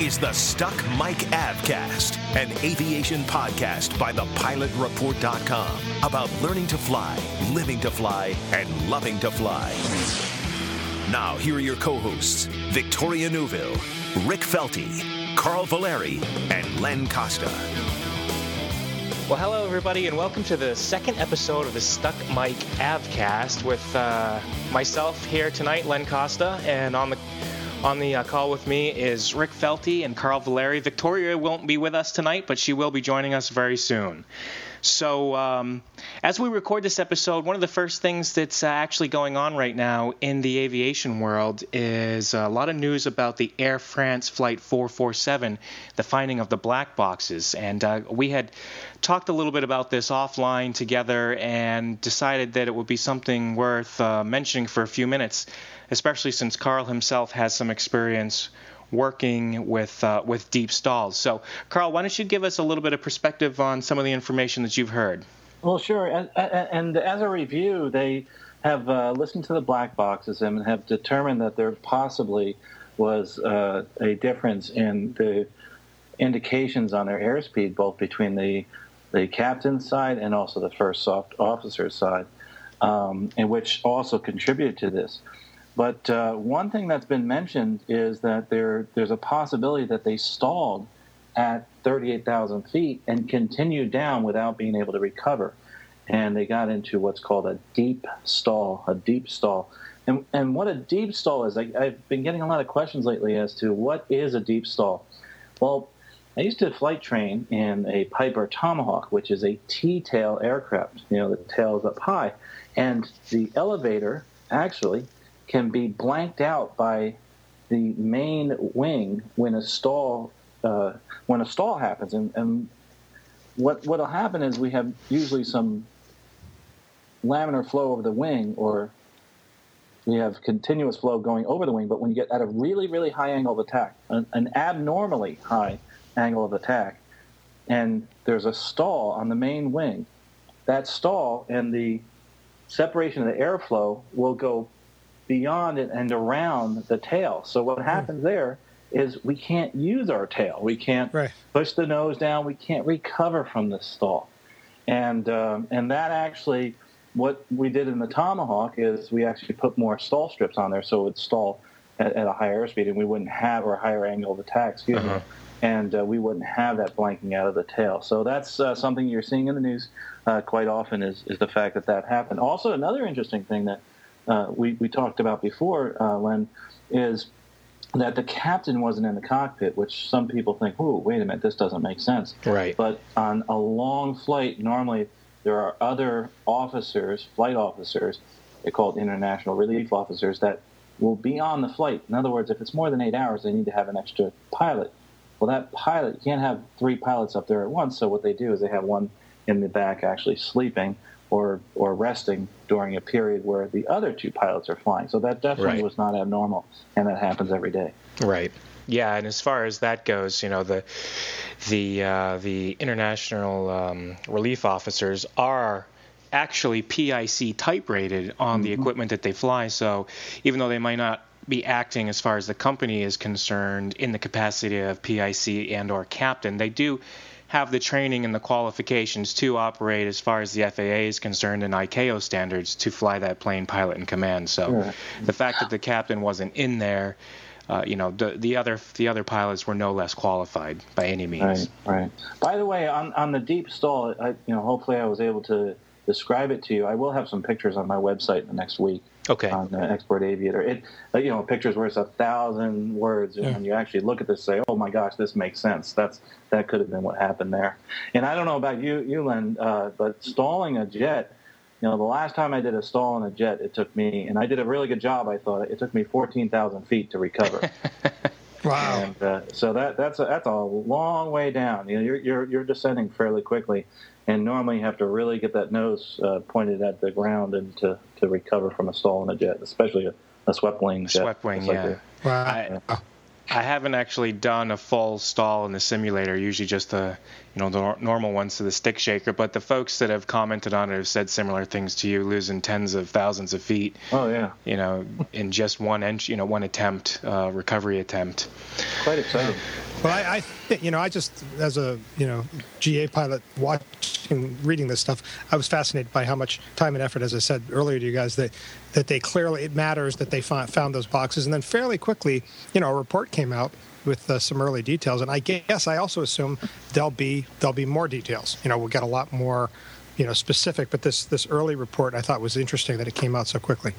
Is the Stuck Mic Avcast, an aviation podcast by thepilot.report.com about learning to fly, living to fly, and loving to fly. Now, here are your co hosts Victoria Neuville, Rick Felty, Carl Valeri, and Len Costa. Well, hello, everybody, and welcome to the second episode of the Stuck Mic Avcast with uh, myself here tonight, Len Costa, and on the on the uh, call with me is Rick Felty and Carl Valeri. Victoria won't be with us tonight, but she will be joining us very soon. So, um, as we record this episode, one of the first things that's uh, actually going on right now in the aviation world is a lot of news about the Air France Flight 447, the finding of the black boxes. And uh, we had talked a little bit about this offline together and decided that it would be something worth uh, mentioning for a few minutes especially since Carl himself has some experience working with uh, with deep stalls. So, Carl, why don't you give us a little bit of perspective on some of the information that you've heard? Well, sure. And, and as a review, they have uh, listened to the black boxes and have determined that there possibly was uh, a difference in the indications on their airspeed, both between the the captain's side and also the first soft officer's side, um, and which also contributed to this. But uh, one thing that's been mentioned is that there there's a possibility that they stalled at 38,000 feet and continued down without being able to recover. And they got into what's called a deep stall, a deep stall. And, and what a deep stall is, I, I've been getting a lot of questions lately as to what is a deep stall. Well, I used to flight train in a Piper Tomahawk, which is a T-tail aircraft. You know, the tail is up high, and the elevator actually can be blanked out by the main wing when a stall uh, when a stall happens. And, and what what'll happen is we have usually some laminar flow over the wing, or we have continuous flow going over the wing. But when you get at a really really high angle of attack, an, an abnormally high angle of attack, and there's a stall on the main wing, that stall and the separation of the airflow will go beyond it and around the tail. So what hmm. happens there is we can't use our tail. We can't right. push the nose down. We can't recover from the stall. And um, and that actually, what we did in the Tomahawk is we actually put more stall strips on there so it would stall at, at a higher airspeed, and we wouldn't have or a higher angle of attack. Excuse uh-huh. me. And uh, we wouldn't have that blanking out of the tail. So that's uh, something you're seeing in the news uh, quite often is, is the fact that that happened. Also, another interesting thing that uh, we, we talked about before, uh, Len, is that the captain wasn't in the cockpit, which some people think, oh, wait a minute, this doesn't make sense. Right. But on a long flight, normally there are other officers, flight officers, they're called international relief officers, that will be on the flight. In other words, if it's more than eight hours, they need to have an extra pilot. Well, that pilot, you can't have three pilots up there at once, so what they do is they have one in the back actually sleeping or or resting during a period where the other two pilots are flying. So that definitely right. was not abnormal, and that happens every day. Right. Yeah, and as far as that goes, you know the the uh, the international um, relief officers are actually PIC type rated on mm-hmm. the equipment that they fly. So even though they might not be acting as far as the company is concerned in the capacity of PIC and or captain, they do have the training and the qualifications to operate as far as the FAA is concerned and ICAO standards to fly that plane pilot in command. So the fact that the captain wasn't in there, uh, you know, the, the other the other pilots were no less qualified by any means. Right, right. By the way, on on the deep stall, I, you know, hopefully I was able to describe it to you. I will have some pictures on my website in the next week. Okay. On the Xpert Aviator, it uh, you know a pictures worth a thousand words, and yeah. when you actually look at this, and say, "Oh my gosh, this makes sense." That's that could have been what happened there. And I don't know about you, you Len, uh, but stalling a jet. You know, the last time I did a stall on a jet, it took me, and I did a really good job. I thought it took me fourteen thousand feet to recover. Wow. And, uh, so that that's a, that's a long way down. You know, you're you're you're descending fairly quickly, and normally you have to really get that nose uh, pointed at the ground and to, to recover from a stall in a jet, especially a, a swept wing jet. Swept wing, It's like yeah. a- Wow. I, I haven't actually done a full stall in the simulator. Usually just the you know the normal ones to the stick shaker. But the folks that have commented on it have said similar things to you, losing tens of thousands of feet. oh yeah, You know, in just one inch, you know, one attempt, uh, recovery attempt. quite exciting. Well, I, I think, you know, I just, as a, you know, GA pilot watching, reading this stuff, I was fascinated by how much time and effort, as I said earlier to you guys, that, that they clearly, it matters that they found, found those boxes. And then fairly quickly, you know, a report came out with uh, some early details. And I guess I also assume there'll be, there'll be more details. You know, we'll get a lot more, you know, specific, but this, this early report I thought was interesting that it came out so quickly.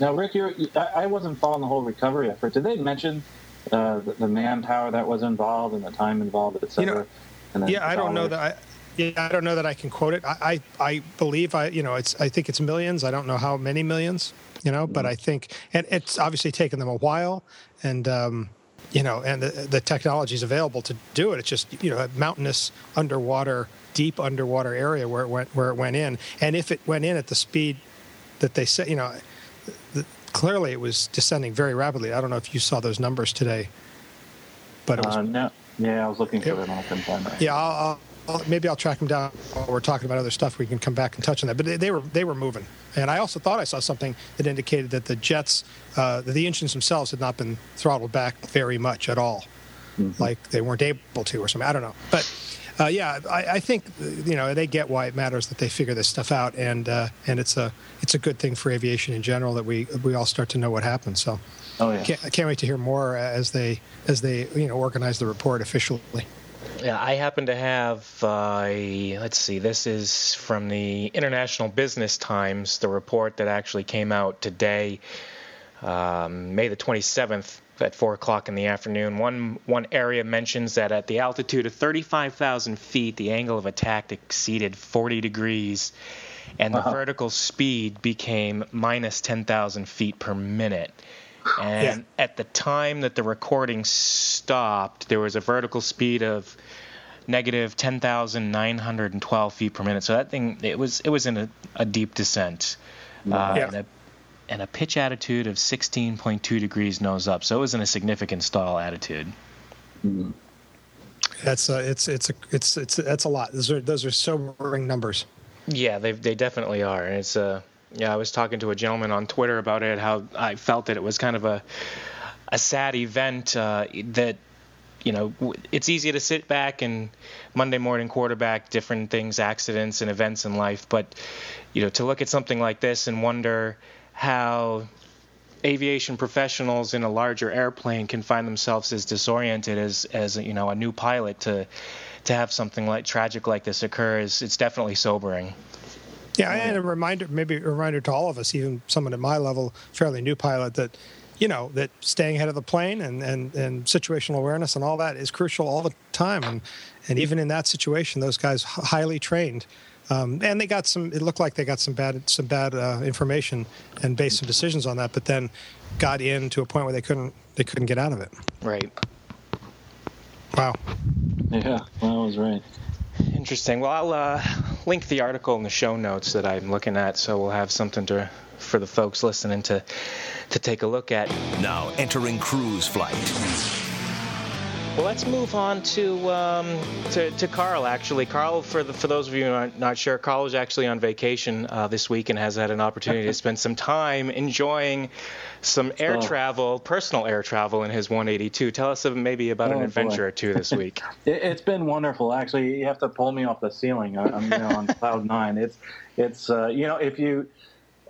Now, Rick, you're, I I wasn't following the whole recovery effort. Did they mention uh, the, the manpower that was involved and the time involved, et cetera? You know, Yeah, I don't know that. I, yeah, I don't know that I can quote it. I, I, I believe I, you know, it's. I think it's millions. I don't know how many millions, you know, but I think, and it's obviously taken them a while, and um, you know, and the, the technology is available to do it. It's just you know, a mountainous underwater, deep underwater area where it went where it went in, and if it went in at the speed that they said, you know, the, clearly it was descending very rapidly. I don't know if you saw those numbers today, but it was Uh, no. Yeah, I was looking for Yep. them. I couldn't find yeah, I'll, I'll, maybe I'll track them down while we're talking about other stuff. We can come back and touch on that. But they, they were they were moving, and I also thought I saw something that indicated that the jets, uh, the engines themselves, had not been throttled back very much at all, like they weren't able to or something. I don't know, but. Uh, yeah, I, I think you know they get why it matters that they figure this stuff out, and uh, and it's a it's a good thing for aviation in general that we we all start to know what happened. So, Oh yeah. can't, I can't wait to hear more as they as they you know organize the report officially. Yeah, I happen to have uh, let's see, this is from the International Business Times, the report that actually came out today, um, May the 27th at 4 o'clock in the afternoon. One, one area mentions that at the altitude of 35,000 feet, the angle of attack exceeded 40 degrees, and the vertical speed became minus 10,000 feet per minute. And at the time that the recording stopped, there was a vertical speed of negative 10,912 feet per minute. So that thing, it was it was in a, a deep descent, uh, Yeah. and, a, and a pitch attitude of 16.2 degrees nose up. So it was in a significant stall attitude. That's uh, it's it's a it's it's that's a lot. Those are those are sobering numbers. Yeah, they they definitely are. And it's uh yeah, I was talking to a gentleman on Twitter about it. How I felt that it was kind of a a sad event uh, that you know it's easy to sit back and Monday morning quarterback different things, accidents and events in life, but you know to look at something like this and wonder how aviation professionals in a larger airplane can find themselves as disoriented as as you know a new pilot to to have something like tragic like this occur is it's definitely sobering. Yeah, and a reminder, maybe a reminder to all of us, even someone at my level, fairly new pilot, that you know that staying ahead of the plane and and, and situational awareness and all that is crucial all the time. And and even in that situation, those guys highly trained. Um, and they got some. It looked like they got some bad, some bad uh, information, and based some decisions on that. But then, got in to a point where they couldn't, they couldn't get out of it. Right. Wow. Yeah, that was right. Interesting. Well, I'll uh, link the article in the show notes that I'm looking at, so we'll have something to for the folks listening to to take a look at. Now entering cruise flight. Well, let's move on to um, to, to Carl. Actually, Carl, for the, for those of you who are not sure, Carl is actually on vacation uh, this week and has had an opportunity to spend some time enjoying some air Oh. travel, personal air travel in his 182. Tell us maybe about Oh, an boy. adventure or two this week. It, it's been wonderful. Actually, you have to pull me off the ceiling. I, I'm you know, on cloud nine. It's it's uh, you know if you,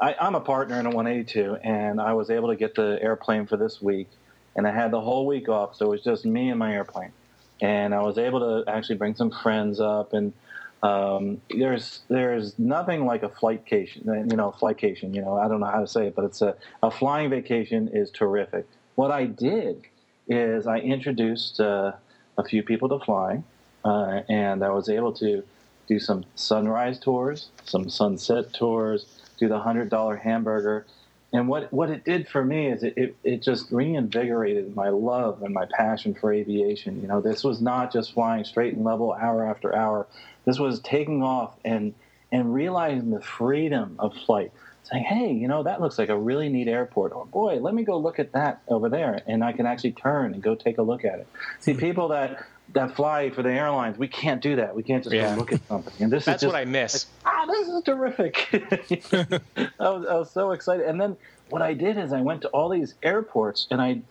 I, I'm a partner in a 182, and I was able to get the airplane for this week, and I had the whole week off, so it was just me and my airplane, and I was able to actually bring some friends up, and um, there's there's nothing like a flightcation. You know, flightcation. You know, I don't know how to say it, but it's a a flying vacation is terrific. What I did is I introduced uh, a few people to flying, uh, and I was able to do some sunrise tours, some sunset tours, do the hundred dollar hamburger, and what, what it did for me is it, it, it, just reinvigorated my love and my passion for aviation. You know, this was not just flying straight and level hour after hour. This was taking off and and realizing the freedom of flight. Saying, hey, you know, that looks like a really neat airport. Or, boy, let me go look at that over there. And I can actually turn and go take a look at it. See, people that that fly for the airlines, we can't do that. We can't just yeah. go look at something. And this That's is just, what I miss. Like, ah, this is terrific. I, was, I was so excited. And then what I did is I went to all these airports and I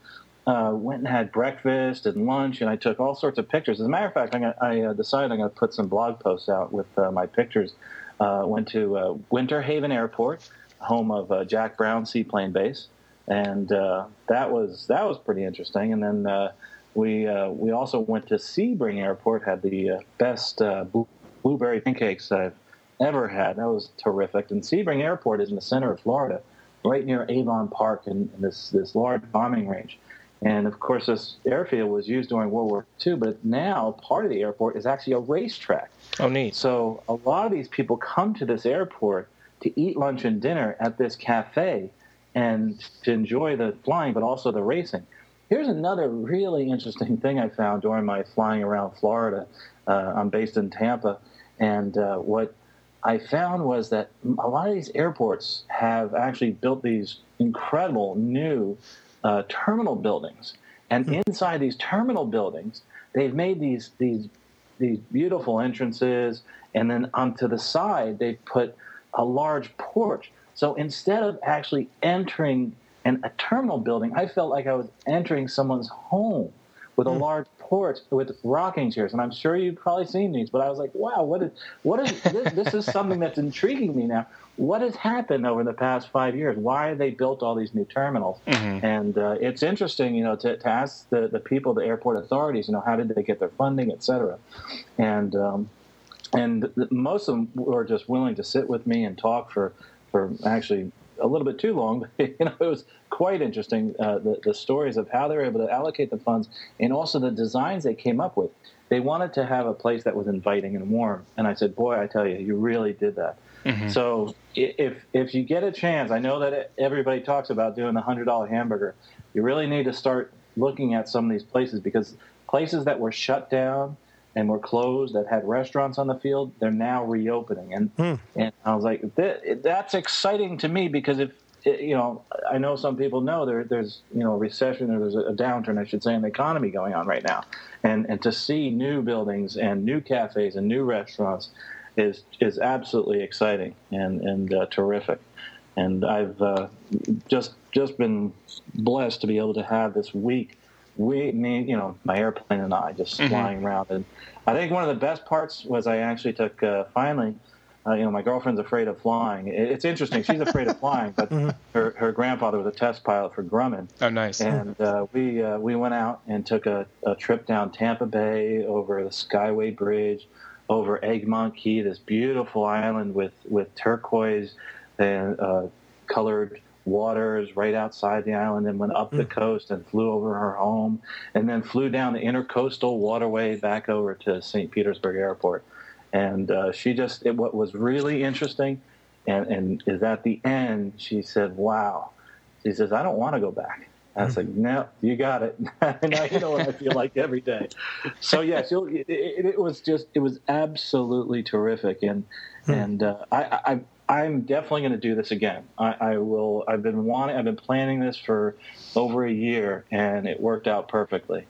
uh, went and had breakfast and lunch, and I took all sorts of pictures. As a matter of fact, gonna, i uh, decided I'm going to put some blog posts out with uh, my pictures. Uh, went to uh, Winter Haven Airport, home of uh, Jack Brown Seaplane Base, and that was that was pretty interesting. And then we uh, we also went to Sebring Airport, had the uh, best uh, blueberry pancakes I've ever had. That was terrific. And Sebring Airport is in the center of Florida, right near Avon Park and this this large bombing range. And of course, this airfield was used during World War II, but now part of the airport is actually a racetrack. Oh, neat. So a lot of these people come to this airport to eat lunch and dinner at this cafe and to enjoy the flying, but also the racing. Here's another really interesting thing I found during my flying around Florida. Uh, I'm based in Tampa, and uh, what I found was that a lot of these airports have actually built these incredible new uh, terminal buildings, and hmm. inside these terminal buildings, they've made these these these beautiful entrances, and then onto the side they've put a large porch. So instead of actually entering an, a terminal building, I felt like I was entering someone's home with a mm. large porch with rocking chairs. And I'm sure you've probably seen these, but I was like, wow, what is what is this? this is something that's intriguing me now what has happened over the past five years? Why have they built all these new terminals? Mm-hmm. And uh, it's interesting, you know, to, to ask the, the people, the airport authorities, you know, how did they get their funding, et cetera. And um, and most of them were just willing to sit with me and talk for for actually a little bit too long. But you know, it was quite interesting uh, the, the stories of how they were able to allocate the funds and also the designs they came up with. They wanted to have a place that was inviting and warm, and I said, "Boy, I tell you, you really did that." Mm-hmm. So if if you get a chance, I know that everybody talks about doing the hundred dollar hamburger. You really need to start looking at some of these places because places that were shut down and were closed that had restaurants on the field, they're now reopening. And mm. and I was like, that, that's exciting to me because if you know, I know some people know there, there's you know a recession or there's a downturn, I should say, in the economy going on right now, and and to see new buildings and new cafes and new restaurants is is absolutely exciting and and uh, terrific. And I've uh, just just been blessed to be able to have this week. We, me, you know, my airplane and I just mm-hmm. flying around. And I think one of the best parts was I actually took uh, finally. Uh, you know, my girlfriend's afraid of flying. It's interesting. She's afraid of flying, but mm-hmm. her, her grandfather was a test pilot for Grumman. Oh, nice. And uh, we uh, we went out and took a, a trip down Tampa Bay over the Skyway Bridge, over Egmont Key, this beautiful island with, with turquoise and uh, colored waters right outside the island and went up the mm. coast and flew over her home and then flew down the intercoastal waterway back over to St. Petersburg Airport. And uh, she just, it, what was really interesting and, and is at the end, she said, wow. She says, I don't want to go back. I was like, no, you got it. now you know what I feel like every day. So yes, it, it, it, was just it was absolutely terrific, and hmm. and uh, I, I I'm definitely going to do this again. I, I, will. I've been wanting. I've been planning this for over a year, and it worked out perfectly.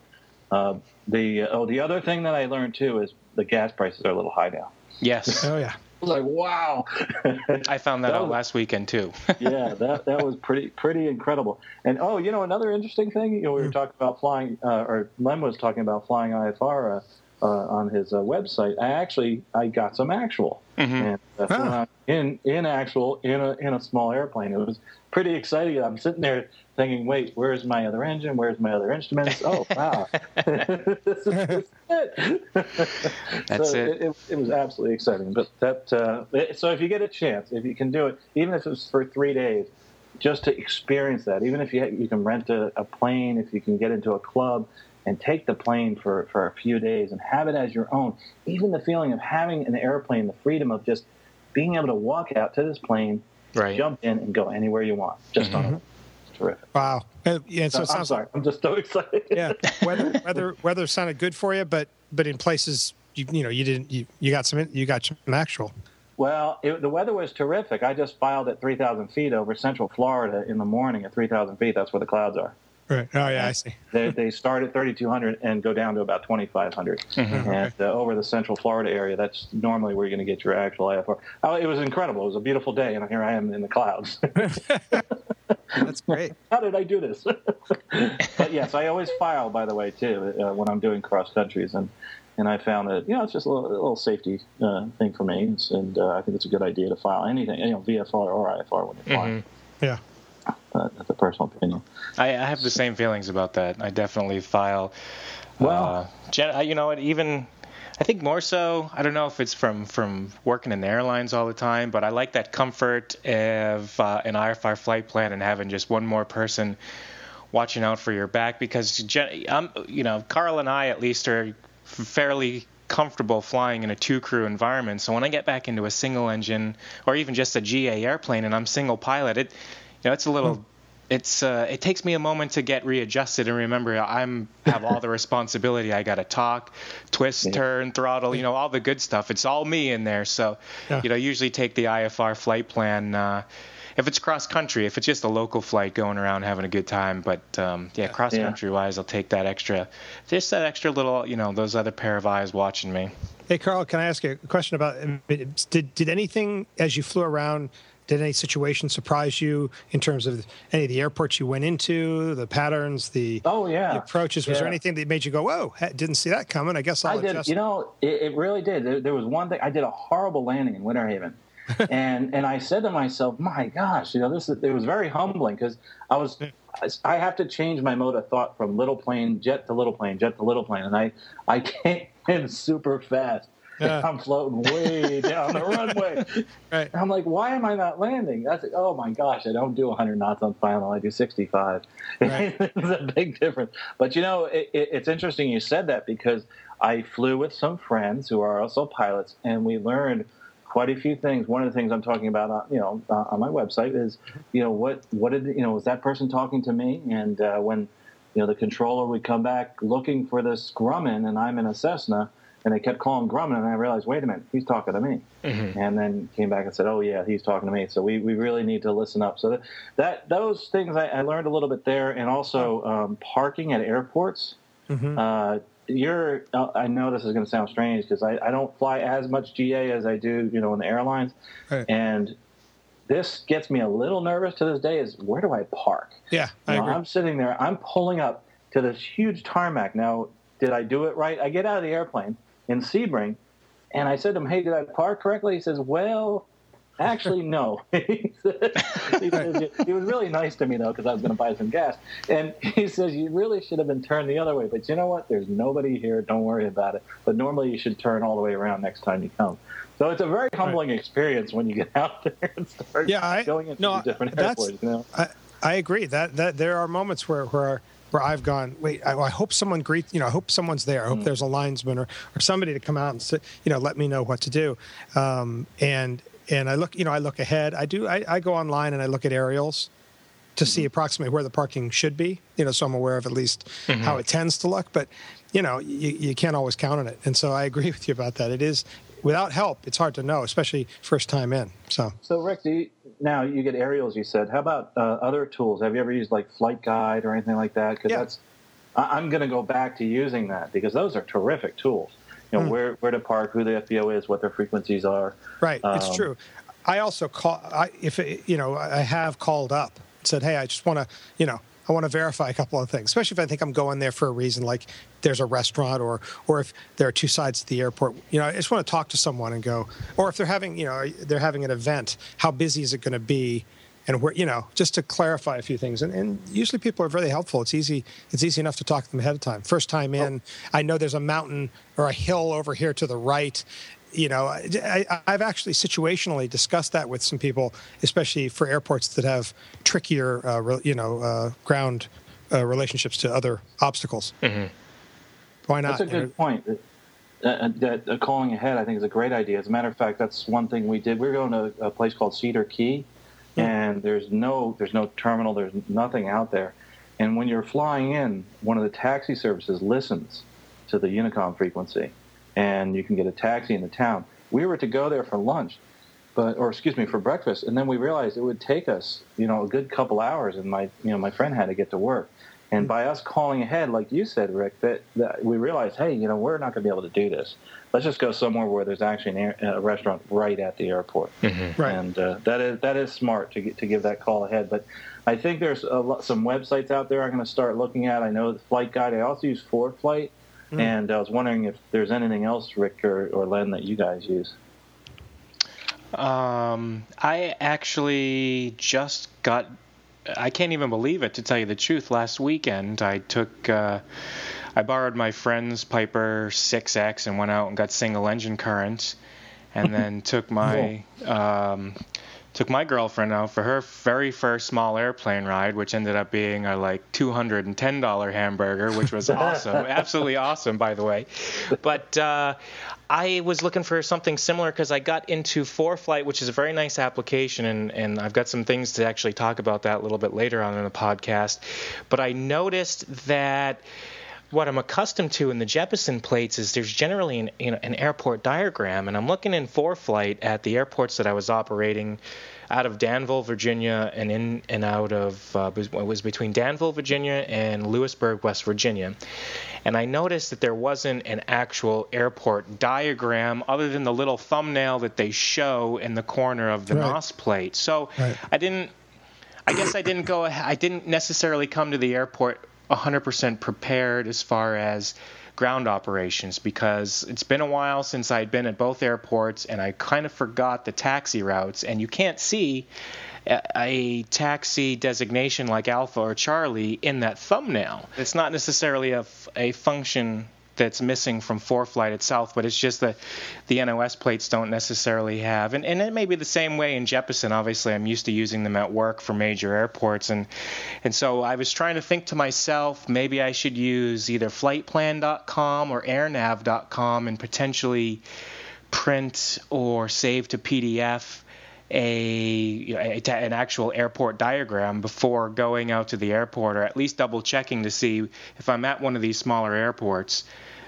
Uh, the oh, the other thing that I learned too is the gas prices are a little high now. Yes. oh yeah was like, wow. I found that, that out was, last weekend too. yeah, that that was pretty pretty incredible. And oh, you know, another interesting thing. You know, we were mm. talking about flying, uh, or Len was talking about flying IFR. Uh, uh, on his uh, website, I actually I got some actual, mm-hmm. and uh, ah. in in actual in a in a small airplane. It was pretty exciting. I'm sitting there thinking, wait, where's my other engine? Where's my other instruments? Oh, wow. this, is, this is it. That's so it. It, it. it, was absolutely exciting. But that, uh, so if you get a chance, if you can do it, even if it's for three days, just to experience that, even if you, you can rent a, a plane, if you can get into a club and take the plane for, for a few days and have it as your own, even the feeling of having an airplane, the freedom of just being able to walk out to this plane Right. Jump in and go anywhere you want, just Mm-hmm. on it. It's terrific. Wow. And, yeah, so So it I'm sounds sorry. I'm just so excited. yeah. Weather, weather, weather sounded good for you, but but in places you you know you didn't you, you got some you got some actual. Well, it, the weather was terrific. I just filed at 3,000 feet over Central Florida in the morning at 3,000 feet. That's where the clouds are. Right. Oh yeah, I see. They, they start at 3,200 and go down to about 2,500. Mm-hmm. And uh, over the Central Florida area, that's normally where you're going to get your actual IFR. Oh, it was incredible. It was a beautiful day, and here I am in the clouds. That's great. How did I do this? but yes, I always file, by the way, too, uh, when I'm doing cross countries, and and I found that you know it's just a little, a little safety uh, thing for me, it's, and uh, I think it's a good idea to file anything, you know, VFR or IFR when you're flying. Yeah. Uh, that's a personal opinion. I, I have the same feelings about that. I definitely file. Well- uh, you know what? Even I think more so. I don't know if it's from from working in the airlines all the time, but I like that comfort of uh, an IFR flight plan and having just one more person watching out for your back because gen- I'm, you know, Carl and I at least are fairly comfortable flying in a two crew environment. So when I get back into a single engine or even just a GA airplane and I'm single pilot, it know, it's a little it's uh, it takes me a moment to get readjusted and remember I'm have all the responsibility. I got to talk, twist, turn, throttle, you know, all the good stuff. It's all me in there. So, Yeah. you know, usually take the IFR flight plan. Uh, if it's cross country, if it's just a local flight going around having a good time, but um, yeah, cross country wise, I'll take that extra, just that extra little, you know, those other pair of eyes watching me. Hey, Carl, can I ask you a question about did did anything as you flew around? Did any situation surprise you in terms of any of the airports you went into, the patterns, the, Oh yeah, the approaches? Was there anything that made you go, "Whoa, didn't see that coming"? I guess I'll I did. adjust. You know, it, it really did. There, there was one thing. I did a horrible landing in Winter Haven, and and I said to myself, "My gosh, you know, this it was very humbling because I was." I have to change my mode of thought from little plane jet to little plane jet to little plane, and I I came in super fast. Yeah. I'm floating way down the runway. Right. I'm like, why am I not landing? That's oh my gosh, I don't do 100 knots on final. I do 65. Right. it's a big difference. But you know, it, it, it's interesting you said that because I flew with some friends who are also pilots, and we learned quite a few things. One of the things I'm talking about, uh, you know, uh, on my website is, you know, what what did you know was that person talking to me? And uh, when you know the controller would come back looking for this Grumman, and I'm in a Cessna. And they kept calling Grumman, and I realized, wait a minute, he's talking to me. And then came back and said, oh yeah, he's talking to me. So we, we really need to listen up. So that, that those things I, I learned a little bit there, and also um, parking at airports. Uh, you're, uh, I know this is going to sound strange because I, I don't fly as much GA as I do, you know, in the airlines, Right. and this gets me a little nervous to this day. Is where do I park? yeah, I know. I'm sitting there. I'm pulling up to this huge tarmac. Now, did I do it right? I get out of the airplane in Sebring, and I said to him, "Hey, did I park correctly?" He says, "Well." Actually, no. he, said, he, says, he was really nice to me though because I was going to buy some gas, and he says you really should have been turned the other way. But you know what? There's nobody here. Don't worry about it. But normally you should turn all the way around next time you come. So it's a very humbling experience when you get out there and start Yeah, I- going into no, different airports. You know? I, I agree that that there are moments where where where I've gone. Wait, I, I hope someone greets. You know, I hope someone's there. I Mm. hope there's a linesman or, or somebody to come out and say, you know let me know what to do. Um, and and I look. You know, I look ahead. I do. I, I go online and I look at aerials to see approximately where the parking should be. You know, so I'm aware of at least how it tends to look. But you know, you, you can't always count on it. And so I agree with you about that. It is without help, it's hard to know, especially first time in. So. So, Rick, do you, now you get aerials. You said, how about uh, other tools? Have you ever used like Flight Guide or anything like that? Because Yeah. that's I, I'm going to go back to using that because those are terrific tools. You know where where to park, who the FBO is, what their frequencies are. Right, it's Um, true. I also call. I, if it, you know, I have called up and said, "Hey, I just want to, you know, I want to verify a couple of things, especially if I think I'm going there for a reason, like there's a restaurant or or if there are two sides to the airport. You know, I just want to talk to someone and go, or if they're having, you know, they're having an event, how busy is it going to be? And where you know, just to clarify a few things, and, and usually people are very helpful. It's easy. It's easy enough to talk to them ahead of time. First time oh. in, I know there's a mountain or a hill over here to the right, you know, I, I- I've actually situationally discussed that with some people, especially for airports that have trickier, uh, re- you know, uh, ground uh, relationships to other obstacles. Why not? That's a good point. Uh, uh, that uh, calling ahead, I think, is a great idea. As a matter of fact, that's one thing we did. We were going to a place called Cedar Key, and there's no there's no terminal, there's nothing out there. And when you're flying in, one of the taxi services listens to the Unicom frequency, and you can get a taxi in the town. We were to go there for lunch, but or excuse me for breakfast, and then we realized it would take us, you know, a good couple hours, and my you know my friend had to get to work. And by us calling ahead, like you said, Rick, that, that we realized, hey, you know, we're not going to be able to do this. Let's just go somewhere where there's actually an air, a restaurant right at the airport. Mm-hmm. Right. And uh, that is that is smart to get, to give that call ahead. But I think there's a lot, some websites out there I'm going to start looking at. I know the Flight Guide. I also use ForeFlight, and I was wondering if there's anything else, Rick or, or Len, that you guys use. Um, I actually just got. I can't even believe it, to tell you the truth. Last weekend, I took. Uh, I borrowed my friend's Piper 6X and went out and got single engine current, and then took my. Um, took my girlfriend out for her very first small airplane ride, which ended up being a like $210 hamburger, which was awesome, absolutely awesome, by the way. But uh, I was looking for something similar because I got into ForeFlight, which is a very nice application, and, and I've got some things to actually talk about that a little bit later on in the podcast. But I noticed that what I'm accustomed to in the Jeppesen plates is there's generally an, you know, an airport diagram, and I'm looking in ForeFlight at the airports that I was operating out of Danville, Virginia, and in and out of uh, it was between Danville, Virginia, and Lewisburg, West Virginia. And I noticed that there wasn't an actual airport diagram other than the little thumbnail that they show in the corner of the Right. NOS plate. So Right. I didn't I guess I didn't go. I didn't necessarily come to the airport 100% prepared as far as ground operations because it's been a while since I'd been at both airports and I kind of forgot the taxi routes. And you can't see a, taxi designation like Alpha or Charlie in that thumbnail. It's not necessarily a function that's missing from ForeFlight itself, but it's just that the NOS plates don't necessarily have. And, and it may be the same way in Jeppesen. Obviously, I'm used to using them at work for major airports. And, and so I was trying to think to myself, maybe I should use either flightplan.com or airnav.com and potentially print or save to PDF a, you know, a an actual airport diagram before going out to the airport, or at least double checking to see if I'm at one of these smaller airports.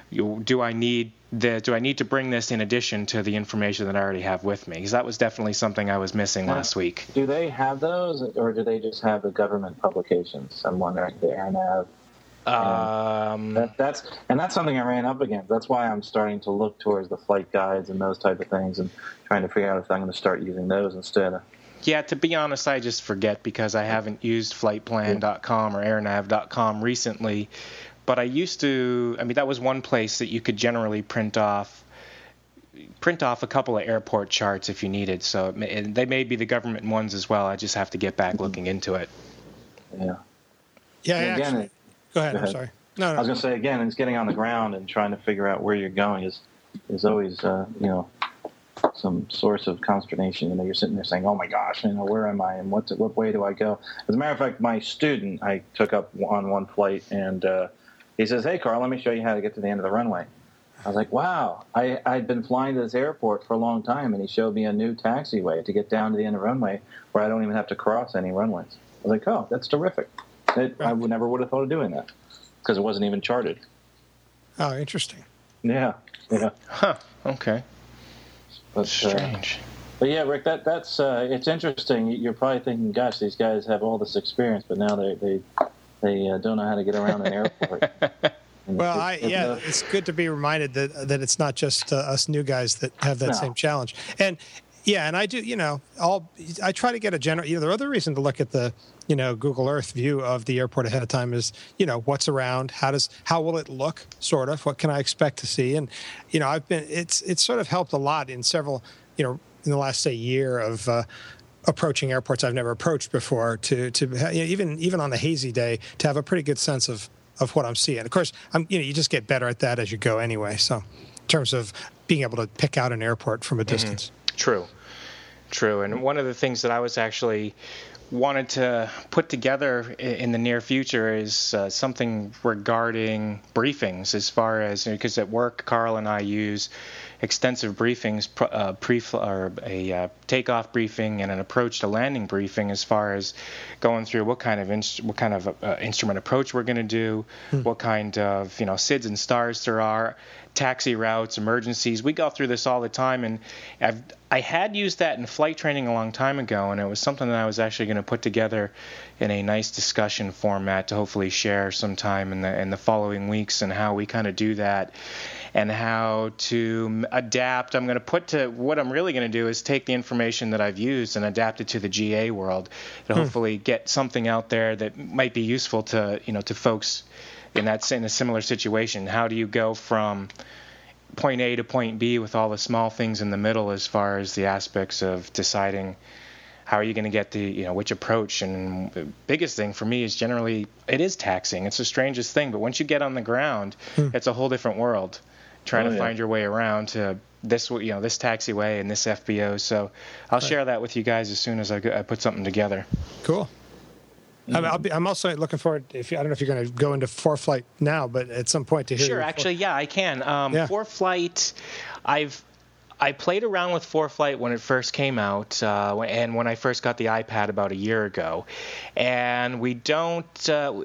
You, do I need the, do I need to bring this in addition to the information that I already have with me? Because that was definitely something I was missing last week. Do they have those, or do they just have the government publications? I'm wondering. The AirNav. Um, That, that's and that's something I ran up against. That's why I'm starting to look towards the flight guides and those type of things, and trying to figure out if I'm going to start using those instead. of Yeah, to be honest, I just forget because I haven't used flightplan.com or airnav.com recently. But I used to, I mean, that was one place that you could generally print off print off a couple of airport charts if you needed. So it may, and they may be the government ones as well. I just have to get back looking into it. Yeah. Yeah, And again, actually. Go ahead. go I'm sorry. No, I was going to say again, it's getting on the ground and trying to figure out where you're going is is always uh, you know some source of consternation. You know, you're sitting there saying, "Oh my gosh, you know, where am I and what what way do I go?" As a matter of fact, my student I took up on one flight and uh, he says, "Hey, Carl, let me show you how to get to the end of the runway." I was like, "Wow!" I I'd been flying to this airport for a long time, and he showed me a new taxiway to get down to the end of the runway where I don't even have to cross any runways. I was like, "Oh, that's terrific." It, I would never would have thought of doing that because it wasn't even charted. Oh, interesting. Yeah, yeah. Huh. Okay. But, uh, Strange. but yeah, Rick, that that's uh, it's interesting. You're probably thinking, "Gosh, these guys have all this experience, but now they they they uh, don't know how to get around an airport." Well, it's- I yeah, uh, it's good to be reminded that that it's not just uh, us new guys that have that No. same challenge. And yeah, and I do, you know, all I try to get a general. You know, the other reason to look at the you know Google Earth view of the airport ahead of time is you know what's around, how does how will it look, sort of, what can I expect to see, and you know I've been it's it's sort of helped a lot in several you know in the last say year of. Uh, approaching airports I've never approached before to to you know, even even on a hazy day to have a pretty good sense of of what I'm seeing. Of course, I'm you know you just get better at that as you go anyway. So, in terms of being able to pick out an airport from a distance. True. True. And one of the things that I was actually wanted to put together in the near future is uh, something regarding briefings as far as because at work Carl and I use extensive briefings uh, pre or a uh, takeoff briefing and an approach to landing briefing as far as going through what kind of inst- what kind of uh, instrument approach we're going to do hmm. what kind of you know SIDS and stars there are taxi routes, emergencies. We go through this all the time, and I've, I had used that in flight training a long time ago, and it was something that I was actually going to put together in a nice discussion format to hopefully share sometime in the in the following weeks, and how we kind of do that, and how to adapt. I'm going to put to what I'm really going to do is take the information that I've used and adapt it to the GA world, and hmm. hopefully get something out there that might be useful to you know to folks and that's in a similar situation. How do you go from point A to point B with all the small things in the middle as far as the aspects of deciding how are you going to get the you know which approach and the biggest thing for me is generally it is taxing it's the strangest thing but once you get on the ground hmm. it's a whole different world trying oh, to yeah. find your way around to this you know this taxiway and this FBO so I'll right. share that with you guys as soon as I, I put something together cool Mm-hmm. I am also looking forward. If I don't know if you're going to go into ForeFlight now, but at some point to hear. Sure, actually, yeah, I can. Um, yeah. ForeFlight, I've I played around with ForeFlight when it first came out, uh, and when I first got the iPad about a year ago, and we don't. Uh,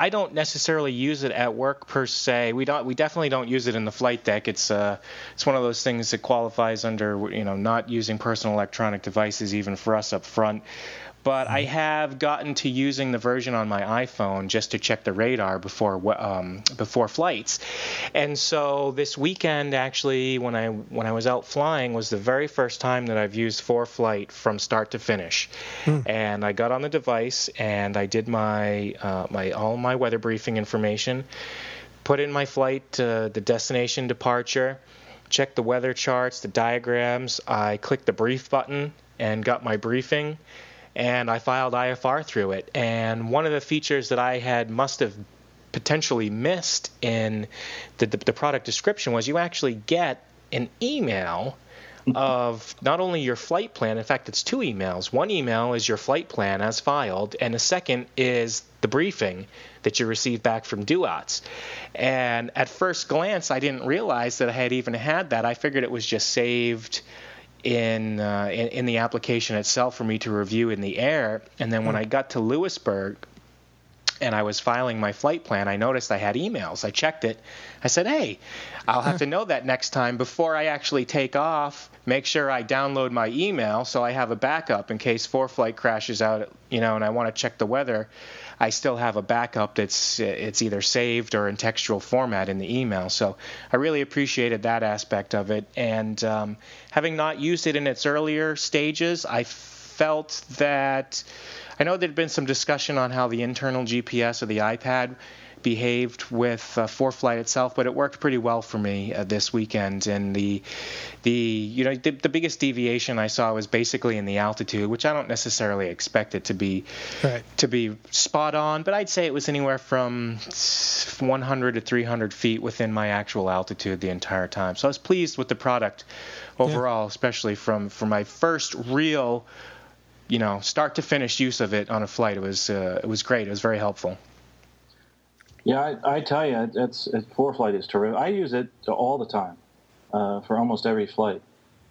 I don't necessarily use it at work per se. We don't. We definitely don't use it in the flight deck. It's uh, it's one of those things that qualifies under you know not using personal electronic devices even for us up front but I have gotten to using the version on my iPhone just to check the radar before um, before flights. And so this weekend, actually, when I when I was out flying, was the very first time that I've used ForeFlight from start to finish. Hmm. And I got on the device and I did my uh, my all my weather briefing information, put in my flight, uh, the destination departure. Checked the weather charts, the diagrams. I clicked the brief button and got my briefing and I filed IFR through it. And one of the features that I had must have potentially missed in the, the, the product description was you actually get an email of not only your flight plan, in fact, it's two emails. One email is your flight plan as filed, and the second is the briefing that you received back from DUATS. And at first glance, I didn't realize that I had even had that. I figured it was just saved in, uh, in, in the application itself for me to review in the air. And then when hmm. I got to Lewisburg and I was filing my flight plan, I noticed I had emails. I checked it. I said, "Hey, I'll have to know that next time before I actually take off. Make sure I download my email so I have a backup in case ForeFlight crashes out, you know, and I want to check the weather." I still have a backup that's it's either saved or in textual format in the email. So I really appreciated that aspect of it. And um, having not used it in its earlier stages, I felt that I know there'd been some discussion on how the internal GPS of the iPad behaved with uh, ForeFlight itself, but it worked pretty well for me uh, this weekend. And the the you know the, the, biggest deviation I saw was basically in the altitude, which I don't necessarily expect it to be right. to be spot on, but I'd say it was anywhere from 100 to 300 feet within my actual altitude the entire time. So I was pleased with the product overall, yeah. especially from from my first real you know start to finish use of it on a flight. It was uh, it was great. It was very helpful. Yeah, I, I tell you, it's, it's ForeFlight is terrific. I use it all the time uh, for almost every flight,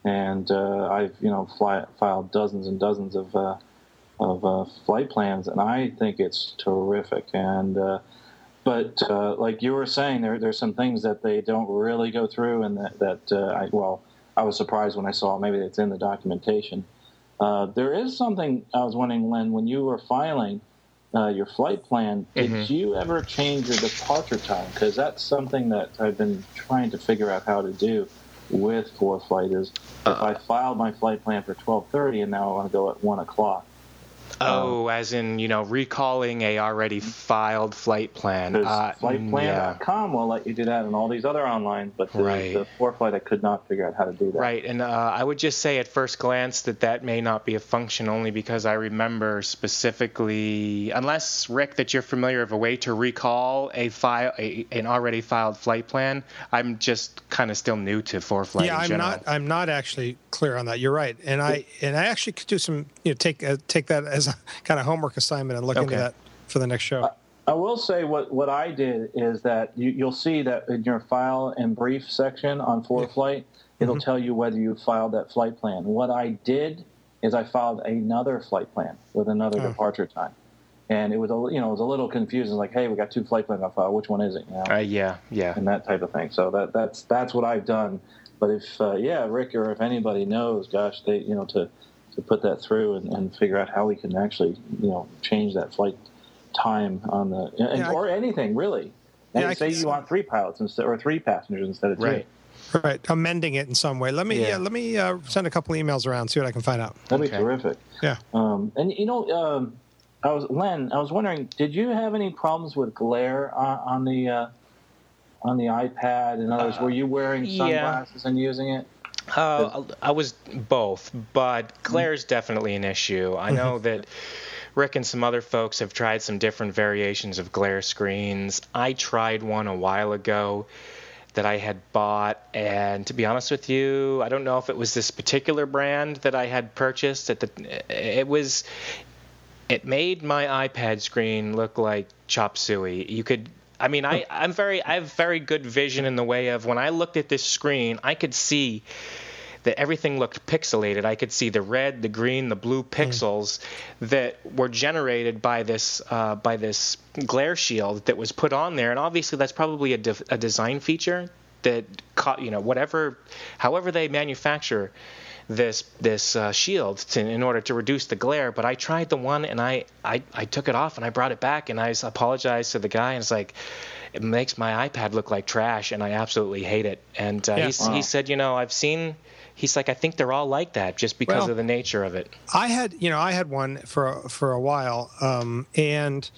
and uh, I've you know fly, filed dozens and dozens of uh, of uh, flight plans, and I think it's terrific. And uh, but uh, like you were saying, there there's some things that they don't really go through, and that that I well, I was surprised when I saw maybe it's in the documentation. There is something I was wondering, Len, when you were filing uh, your flight plan, did mm-hmm. you ever change your departure time? Because that's something that I've been trying to figure out how to do with ForeFlight. Is uh, if I filed my flight plan for twelve thirty and now I want to go at one o'clock, Oh, um, as in you know recalling a already filed flight plan. Uh, flightplan.com yeah. will let you do that, and all these other online. But the, right. the ForeFlight, I could not figure out how to do that. Right, and uh, I would just say at first glance that that may not be a function, only because I remember specifically, unless Rick, that you're familiar of a way to recall a file, a, an already filed flight plan. I'm just kind of still new to ForeFlight. Yeah, I'm general. not. I'm not actually clear on that. You're right, and I and I actually could do some, you know, take uh, take that as a kind of homework assignment and look into that for the next show. I will say what, what I did is that you, you'll see that in your file and brief section on ForeFlight, it'll Mm-hmm. tell you whether you filed that flight plan. What I did is I filed another flight plan with another Oh. departure time, and it was a you know it was a little confusing. Like, hey, we got two flight plans on file. Which one is it? You know? Uh, yeah, yeah. and that type of thing. So that that's that's what I've done. But if uh, yeah, Rick or if anybody knows, gosh, they you know to to put that through and, and figure out how we can actually you know change that flight time on the and, Yeah, I- or anything really. And I say can you want three pilots instead or three passengers instead of two. Right. Right, amending it in some way. Let me Yeah. yeah. let me uh, send a couple emails around, see what I can find out. That'd be terrific. Yeah. Um, and you know, um, I was Len. I was wondering, did you have any problems with glare on, on the uh, on the iPad? In other words, were you wearing yeah. sunglasses and using it? Uh, I was both, but glare's definitely an issue. I know that Rick and some other folks have tried some different variations of glare screens. I tried one a while ago that I had bought, and to be honest with you, I don't know if it was this particular brand that I had purchased. At the, it was, it made my iPad screen look like chop suey. You could. I mean, I, I'm very, I have very good vision in the way of when I looked at this screen, I could see that everything looked pixelated. I could see the red, the green, the blue pixels that were generated by this uh, by this glare shield that was put on there. And obviously, that's probably a, de- a design feature that caught you know whatever, however they manufacture this this uh, shield to, in order to reduce the glare. But I tried the one and I, I I took it off and I brought it back and I apologized to the guy and it's like it makes my iPad look like trash and I absolutely hate it. And uh, Yeah. he's, Wow. he said, you know, I've seen. He's like, I think they're all like that just because Well- of the nature of it. I had, you know, I had one for for a while, um, and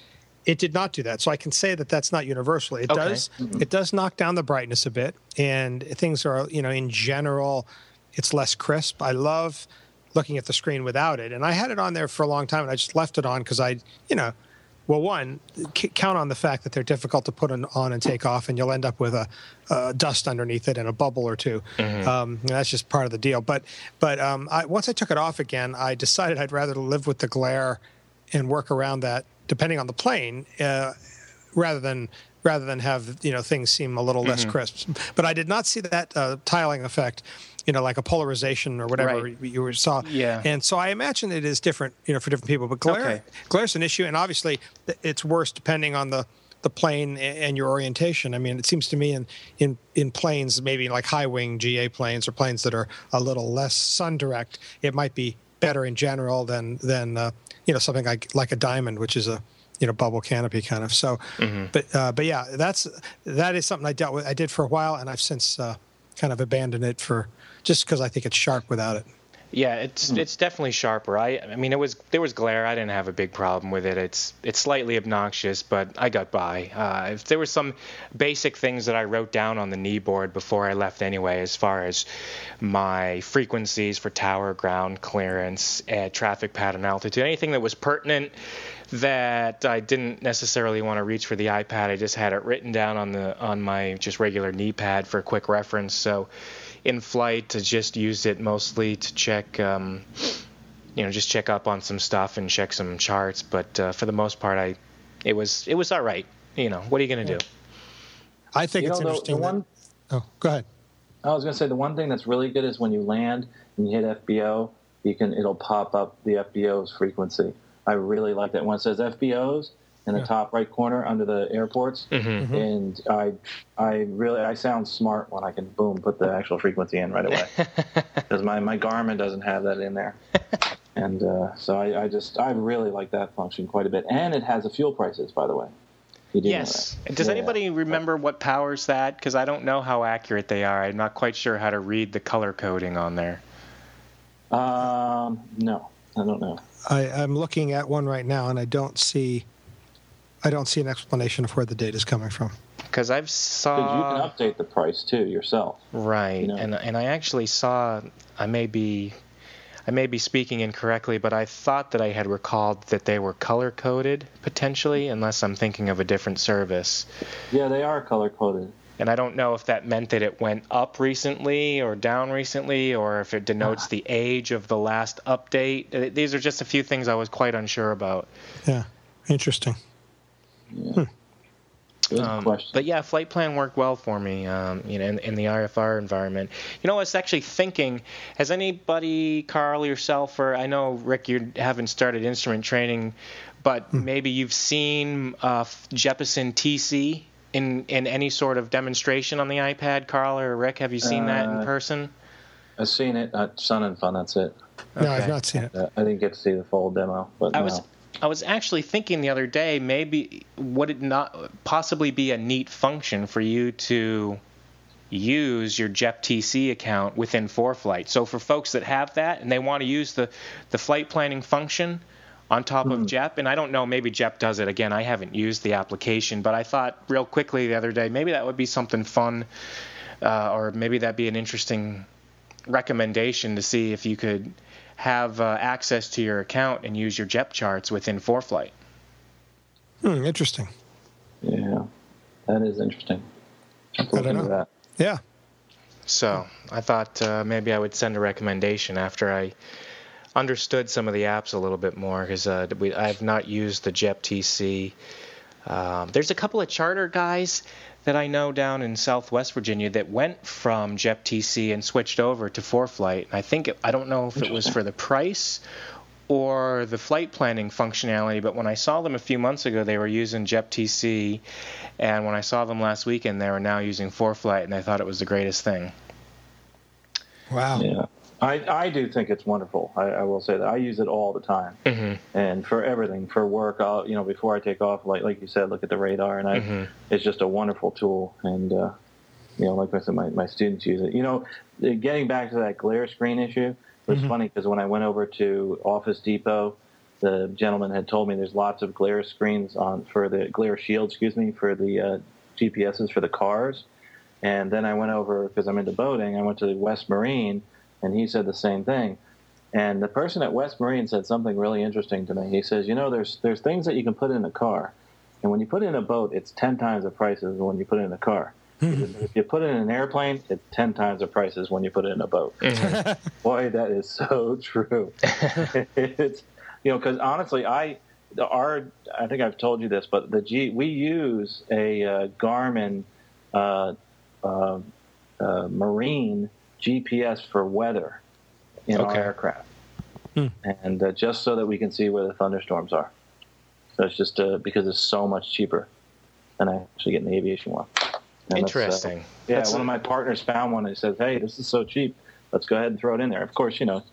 it did not do that. So I can say that that's not universal. It Okay. does, it does knock down the brightness a bit, and things are, you know, in general, it's less crisp. I love looking at the screen without it, and I had it on there for a long time, and I just left it on because I, you know. Well, one, c- count on the fact that they're difficult to put on, on and take off, and you'll end up with a, uh dust underneath it and a bubble or 2 Um, and that's just part of the deal. But but um, I, once I took it off again, I decided I'd rather live with the glare and work around that, depending on the plane, uh, rather than rather than have you know things seem a little less crisp. But I did not see that uh, tiling effect, you know, like a polarization or whatever Right. you were- saw. Yeah. And so I imagine it is different, you know, for different people. But glare, Okay. glare's an issue, and obviously it's worse depending on the the plane and your orientation. I mean, it seems to me in in in planes, maybe like high wing GA planes or planes that are a little less sun direct, it might be better in general than than uh, you know something like like a diamond, which is a you know bubble canopy kind of. So, but uh, but yeah, that's that is something I dealt with. I did for a while, and I've since uh, kind of abandoned it for just because I think it's sharp without it. Yeah, it's it's definitely sharper. I I mean, it was there was glare. I didn't have a big problem with it. It's it's slightly obnoxious, but I got by. Uh, if there were some basic things that I wrote down on the knee board before I left anyway, as far as my frequencies for tower, ground clearance, uh, traffic pattern, altitude, anything that was pertinent that I didn't necessarily want to reach for the iPad. I just had it written down on the on my just regular knee pad for a quick reference. So in flight, I just used it mostly to check, um, you know, just check up on some stuff and check some charts. But uh, for the most part, I it was it was all right. You know, what are you gonna do? I think You it's know, the, interesting. the that- one oh, go ahead. I was going to say the one thing that's really good is when you land and you hit FBO, you can it'll pop up the FBO's frequency. I really like that one. it says FBOs in the Yeah. top right corner under the airports, Mm-hmm. and I I really I sound smart when I can boom put the actual frequency in right away because my my Garmin doesn't have that in there. And uh, so I, I just I really like that function quite a bit, and it has the fuel prices, by the way. You do know Yes. Does Yeah. anybody remember what powers that? Because I don't know how accurate they are. I'm not quite sure how to read the color coding on there. Um, no, I don't know. I, I'm looking at one right now, and I don't see, I don't see an explanation of where the data is coming from. Because I've Because saw you can update the price too yourself. right, you know. and and I actually saw. I may be. I may be speaking incorrectly, but I thought that I had recalled that they were color coded potentially, unless I'm thinking of a different service. Yeah, they are color coded. And I don't know if that meant that it went up recently or down recently, or if it denotes the age of the last update. Uh, These are just a few things I was quite unsure about. Yeah, interesting. Good Um, question. but yeah, flight plan worked well for me, um, you know, in, in the IFR environment. You know, I was actually thinking, has anybody, Carl, yourself, or I know Rick, you haven't started instrument training, but maybe you've seen uh, Jeppesen TC in in any sort of demonstration on the iPad, Carl or Rick? Have you seen that in Uh, person? I've seen it at Sun and Fun. That's it. No, I've not seen it. Uh, I didn't get to see the full demo, but I no. was I was actually thinking the other day maybe would it not possibly be a neat function for you to use your JEP TC account within ForeFlight. So for folks that have that and they want to use the the flight planning function on top of JEP, and I don't know, maybe JEP does it again. I haven't used the application, but I thought real quickly the other day maybe that would be something fun, uh, or maybe that'd be an interesting recommendation to see if you could have uh, access to your account and use your JEP charts within ForeFlight. Hmm, interesting. Yeah, that is interesting. I look don't know. that. Yeah. So I thought uh, maybe I would send a recommendation after I understood some of the apps a little bit more because uh, I've not used the JEP TC. Um, there's a couple of charter guys that I know down in Southwest Virginia that went from JEP TC and switched over to ForeFlight. And I think it, I don't know if it was for the price or the flight planning functionality, but when I saw them a few months ago, they were using JEP TC, and when I saw them last weekend, they were now using ForeFlight, and I thought it was the greatest thing. Wow. Yeah, I I do think it's wonderful. I, I will say that I use it all the time, Mm-hmm. and for everything, for work. I'll you know before I take off, like like you said, look at the radar, and I Mhm. it's just a wonderful tool. And uh, you know, like I said, my my students use it. You know, uh, getting back to that glare screen issue it was funny because when I went over to Office Depot. The gentleman had told me there's lots of glare screens on for the glare shield, excuse me, for the uh, GPSs for the cars. And then I went over because I'm into boating. I went to the West Marine, and he said the same thing. And the person at West Marine said something really interesting to me. He says, "You know, there's there's things that you can put in a car, and when you put it in a boat, it's ten times the prices when you put it in a car. if you put it in an airplane, it's ten times the prices when you put it in a boat. Boy, that is so true. it's you know because honestly, I our I think I've told you this, but the G we use a uh, Garmin uh, uh, uh, marine GPS for weather in Okay. our aircraft, and uh, just so that we can see where the thunderstorms are. So it's just uh, because it's so much cheaper than actually getting the aviation one. And that's, uh, Interesting. yeah, That's one a- of my partners found one and says, "Hey, this is so cheap. Let's go ahead and throw it in there." Of course, you know,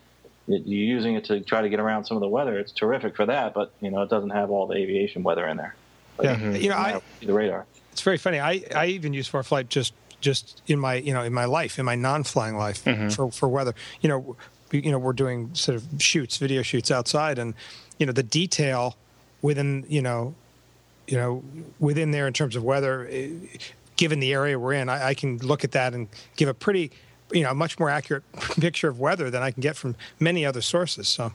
you're using it to try to get around some of the weather. It's terrific for that, but you know, it doesn't have all the aviation weather in there. Yeah. Mm-hmm. You know, I, the radar. it's very funny. I, I even use ForeFlight just just in my you know in my life in my non-flying life for for weather. You know, we, you know we're doing sort of shoots, video shoots outside, and you know the detail within you know you know within there in terms of weather, eh, given the area we're in, I, I can look at that and give a pretty you know a much more accurate picture of weather than I can get from many other sources. So.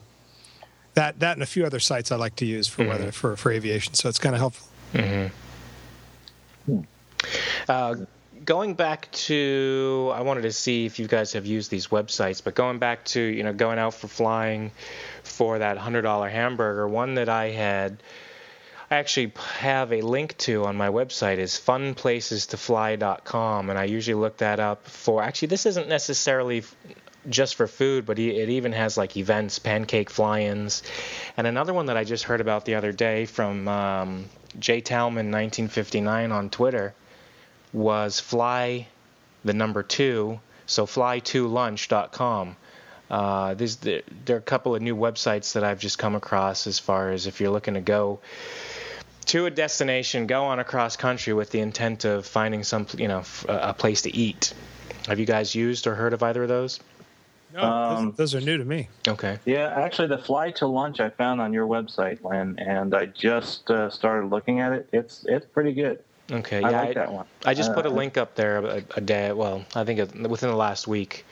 That, that and a few other sites I like to use for weather for, for aviation, so it's kind of helpful. Uh, going back to, I wanted to see if you guys have used these websites, but going back to, you know, going out for flying for that $100 hamburger, one that I had, I actually have a link to on my website is funplacestofly.com, and I usually look that up for, actually, this isn't necessarily just for food, but it even has like events, pancake fly-ins, and another one that I just heard about the other day from um, Jay Talman 1959 on Twitter was fly the number two so fly2lunch.com uh, there's there, there are a couple of new websites that I've just come across as far as if you're looking to go to a destination go on across country with the intent of finding some you know f- a a place to eat have you guys used or heard of either of those No, Um, those, those are new to me. okay Yeah, actually, the fly to lunch I found on your website, Len, and I just uh, started looking at it. It's it's pretty good. Okay I yeah like that one. I just put a Uh, link up there a, a day well I think it- within the last week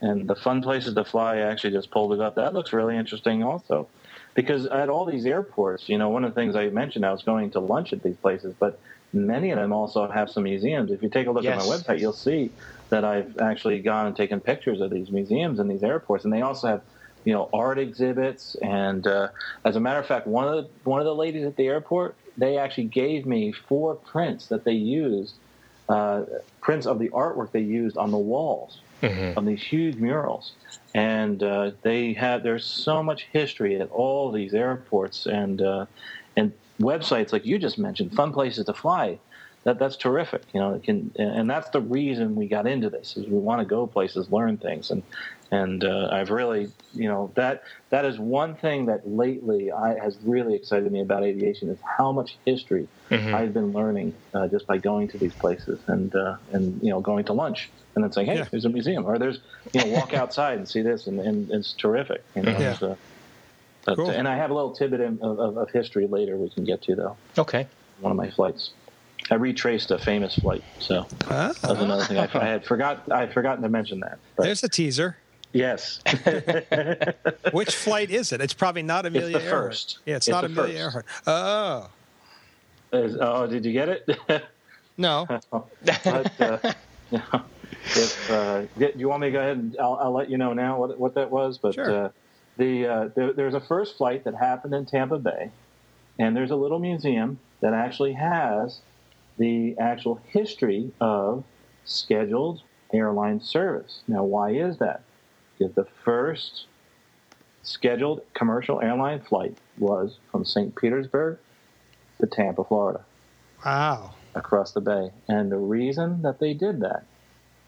And the fun places to fly, I actually just pulled it up. That looks really interesting, also, because at all these airports, you know, one of the things I mentioned, I was going to lunch at these places, but many of them also have some museums. If you take a look Yes. at my website, you'll see that I've actually gone and taken pictures of these museums and these airports, and they also have, you know, art exhibits. And uh, as a matter of fact, one of the one of the ladies at the airport, they actually gave me four prints that they used, uh, prints of the artwork they used on the walls of these huge murals. And uh, they have there's so much history at all these airports and uh, and websites like you just mentioned, fun places to fly. That that's terrific. You know, it can and that's the reason we got into this is we want to go places, learn things, and and uh, I've really you know that that is one thing that lately I, has really excited me about aviation is how much history I've been learning uh, just by going to these places and uh, and you know going to lunch and then saying hey Yeah. there's a museum or there's you know walk outside and see this and, and it's terrific. You know, Yeah. it's, uh, but, Cool. And I have a little tidbit in- of, of, of history later we can get to though. Okay. One of my flights. I retraced a famous flight, so Ah, that's another thing I, I had forgot. I had forgotten to mention that. But there's a teaser. Yes, Which flight is it? It's probably not Amelia the Earhart. first. Yeah, it's, It's not Amelia first. Earhart. Oh Is- oh, did you get it? no, but, uh, if uh, do you want me to go ahead and I'll, I'll let you know now what what that was. But Sure. uh, the uh, there, there's a first flight that happened in Tampa Bay, and there's a little museum that actually has the actual history of scheduled airline service. Now, why is that? The first scheduled commercial airline flight was from St. Petersburg to Tampa, Florida wow. across the bay. And the reason that they did that,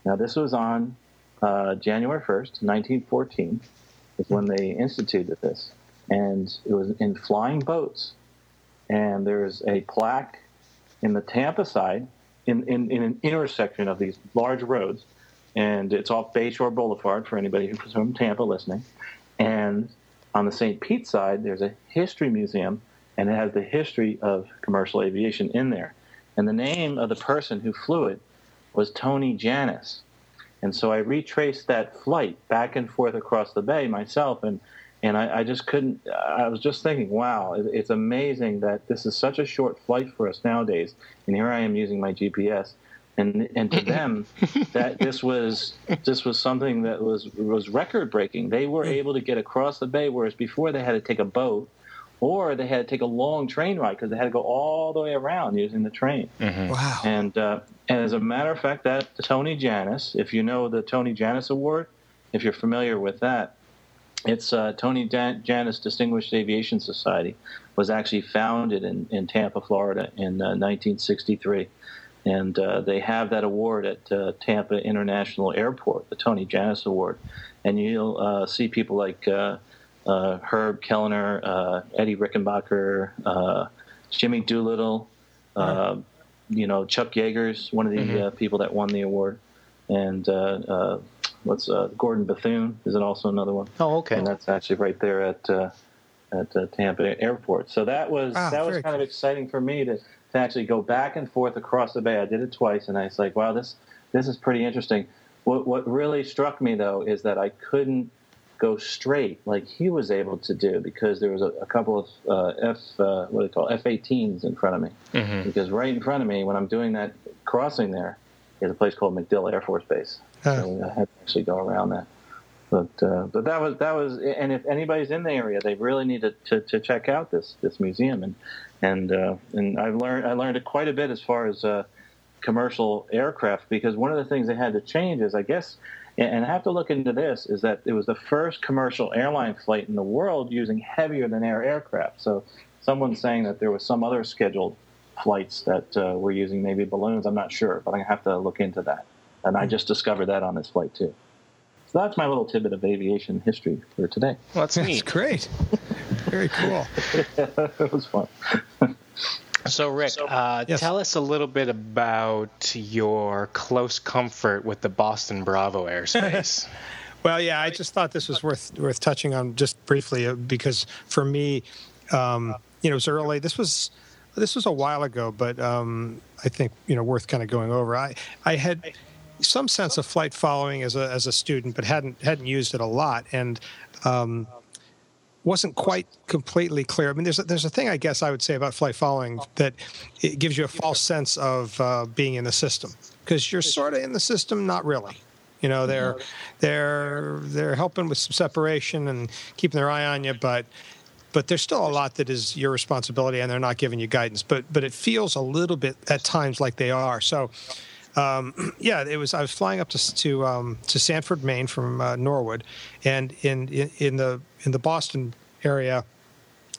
now this was on uh, January 1st, 1914, is when they instituted this. And it was in flying boats. And there's a plaque in the Tampa side, in, in, in an intersection of these large roads. And it's off Bayshore Boulevard for anybody who's from Tampa listening. And on the St. Pete side, there's a history museum, and it has the history of commercial aviation in there. And the name of the person who flew it was Tony Jannus. And so I retraced that flight back and forth across the bay myself, and and I, I just couldn't. I was just thinking, wow, it, it's amazing that this is such a short flight for us nowadays. And here I am using my GPS, and and to them, that this was this was something that was was record breaking. They were able to get across the bay, whereas before they had to take a boat, or they had to take a long train ride because they had to go all the way around using the train. Wow. And, uh, and as a matter of fact, that Tony Jannus, if you know the Tony Jannus Award, if you're familiar with that, it's uh, Tony Jan- Jannus Distinguished Aviation Society was actually founded in, in Tampa, Florida, in uh, 1963, and uh, they have that award at uh, Tampa International Airport, the Tony Jannus Award, and you'll uh, see people like uh, uh, Herb Kelleher, uh, Eddie Rickenbacker, uh, Jimmy Doolittle, uh, you know Chuck Yeager's one of the uh, people that won the award, and uh, uh, what's uh, Gordon Bethune is it also another one? Oh, okay. and that's actually right there at uh, at uh, Tampa Airport. So that was Wow, that was kind of exciting for me to, to actually go back and forth across the bay. I did it twice, and I was like, wow, this this is pretty interesting. What what really struck me though is that I couldn't go straight like he was able to do because there was a, a couple of uh, F uh, what do they call F-18s in front of me. Because right in front of me, when I'm doing that crossing there, is a place called MacDill Air Force Base. Huh. So I had to actually go around that. But uh, but that was that was and if anybody's in the area, they really need to, to, to check out this this museum and and uh, and I've learned I learned quite a bit as far as uh, commercial aircraft because one of the things they had to change is I guess and I have to look into this is that it was the first commercial airline flight in the world using heavier than air aircraft. So someone's saying that there was some other scheduled flights that uh, were using maybe balloons. I'm not sure, but I have to look into that. And I just discovered that on this flight too. So that's my little tidbit of aviation history for today. Well, that's That's great. Very cool. it was fun. So, Rick, uh, Yes. tell us a little bit about your close comfort with the Boston Bravo airspace. Well, yeah, I just thought this was worth worth touching on just briefly uh, because for me, um, you know, it was early. This was this was a while ago, but um, I think you know worth kind of going over. I I had some sense of flight following as a as a student, but hadn't hadn't used it a lot. And um, wasn't quite completely clear. I mean, there's a, there's a thing I guess I would say about flight following that it gives you a false sense of uh, being in the system because you're sort of in the system, not really. You know, they're they're they're helping with some separation and keeping their eye on you, but but there's still a lot that is your responsibility, and they're not giving you guidance. But but it feels a little bit at times like they are. So. Um, yeah, it was. I was flying up to to, um, to Sanford, Maine, from uh, Norwood, and in, in, in the in the Boston area,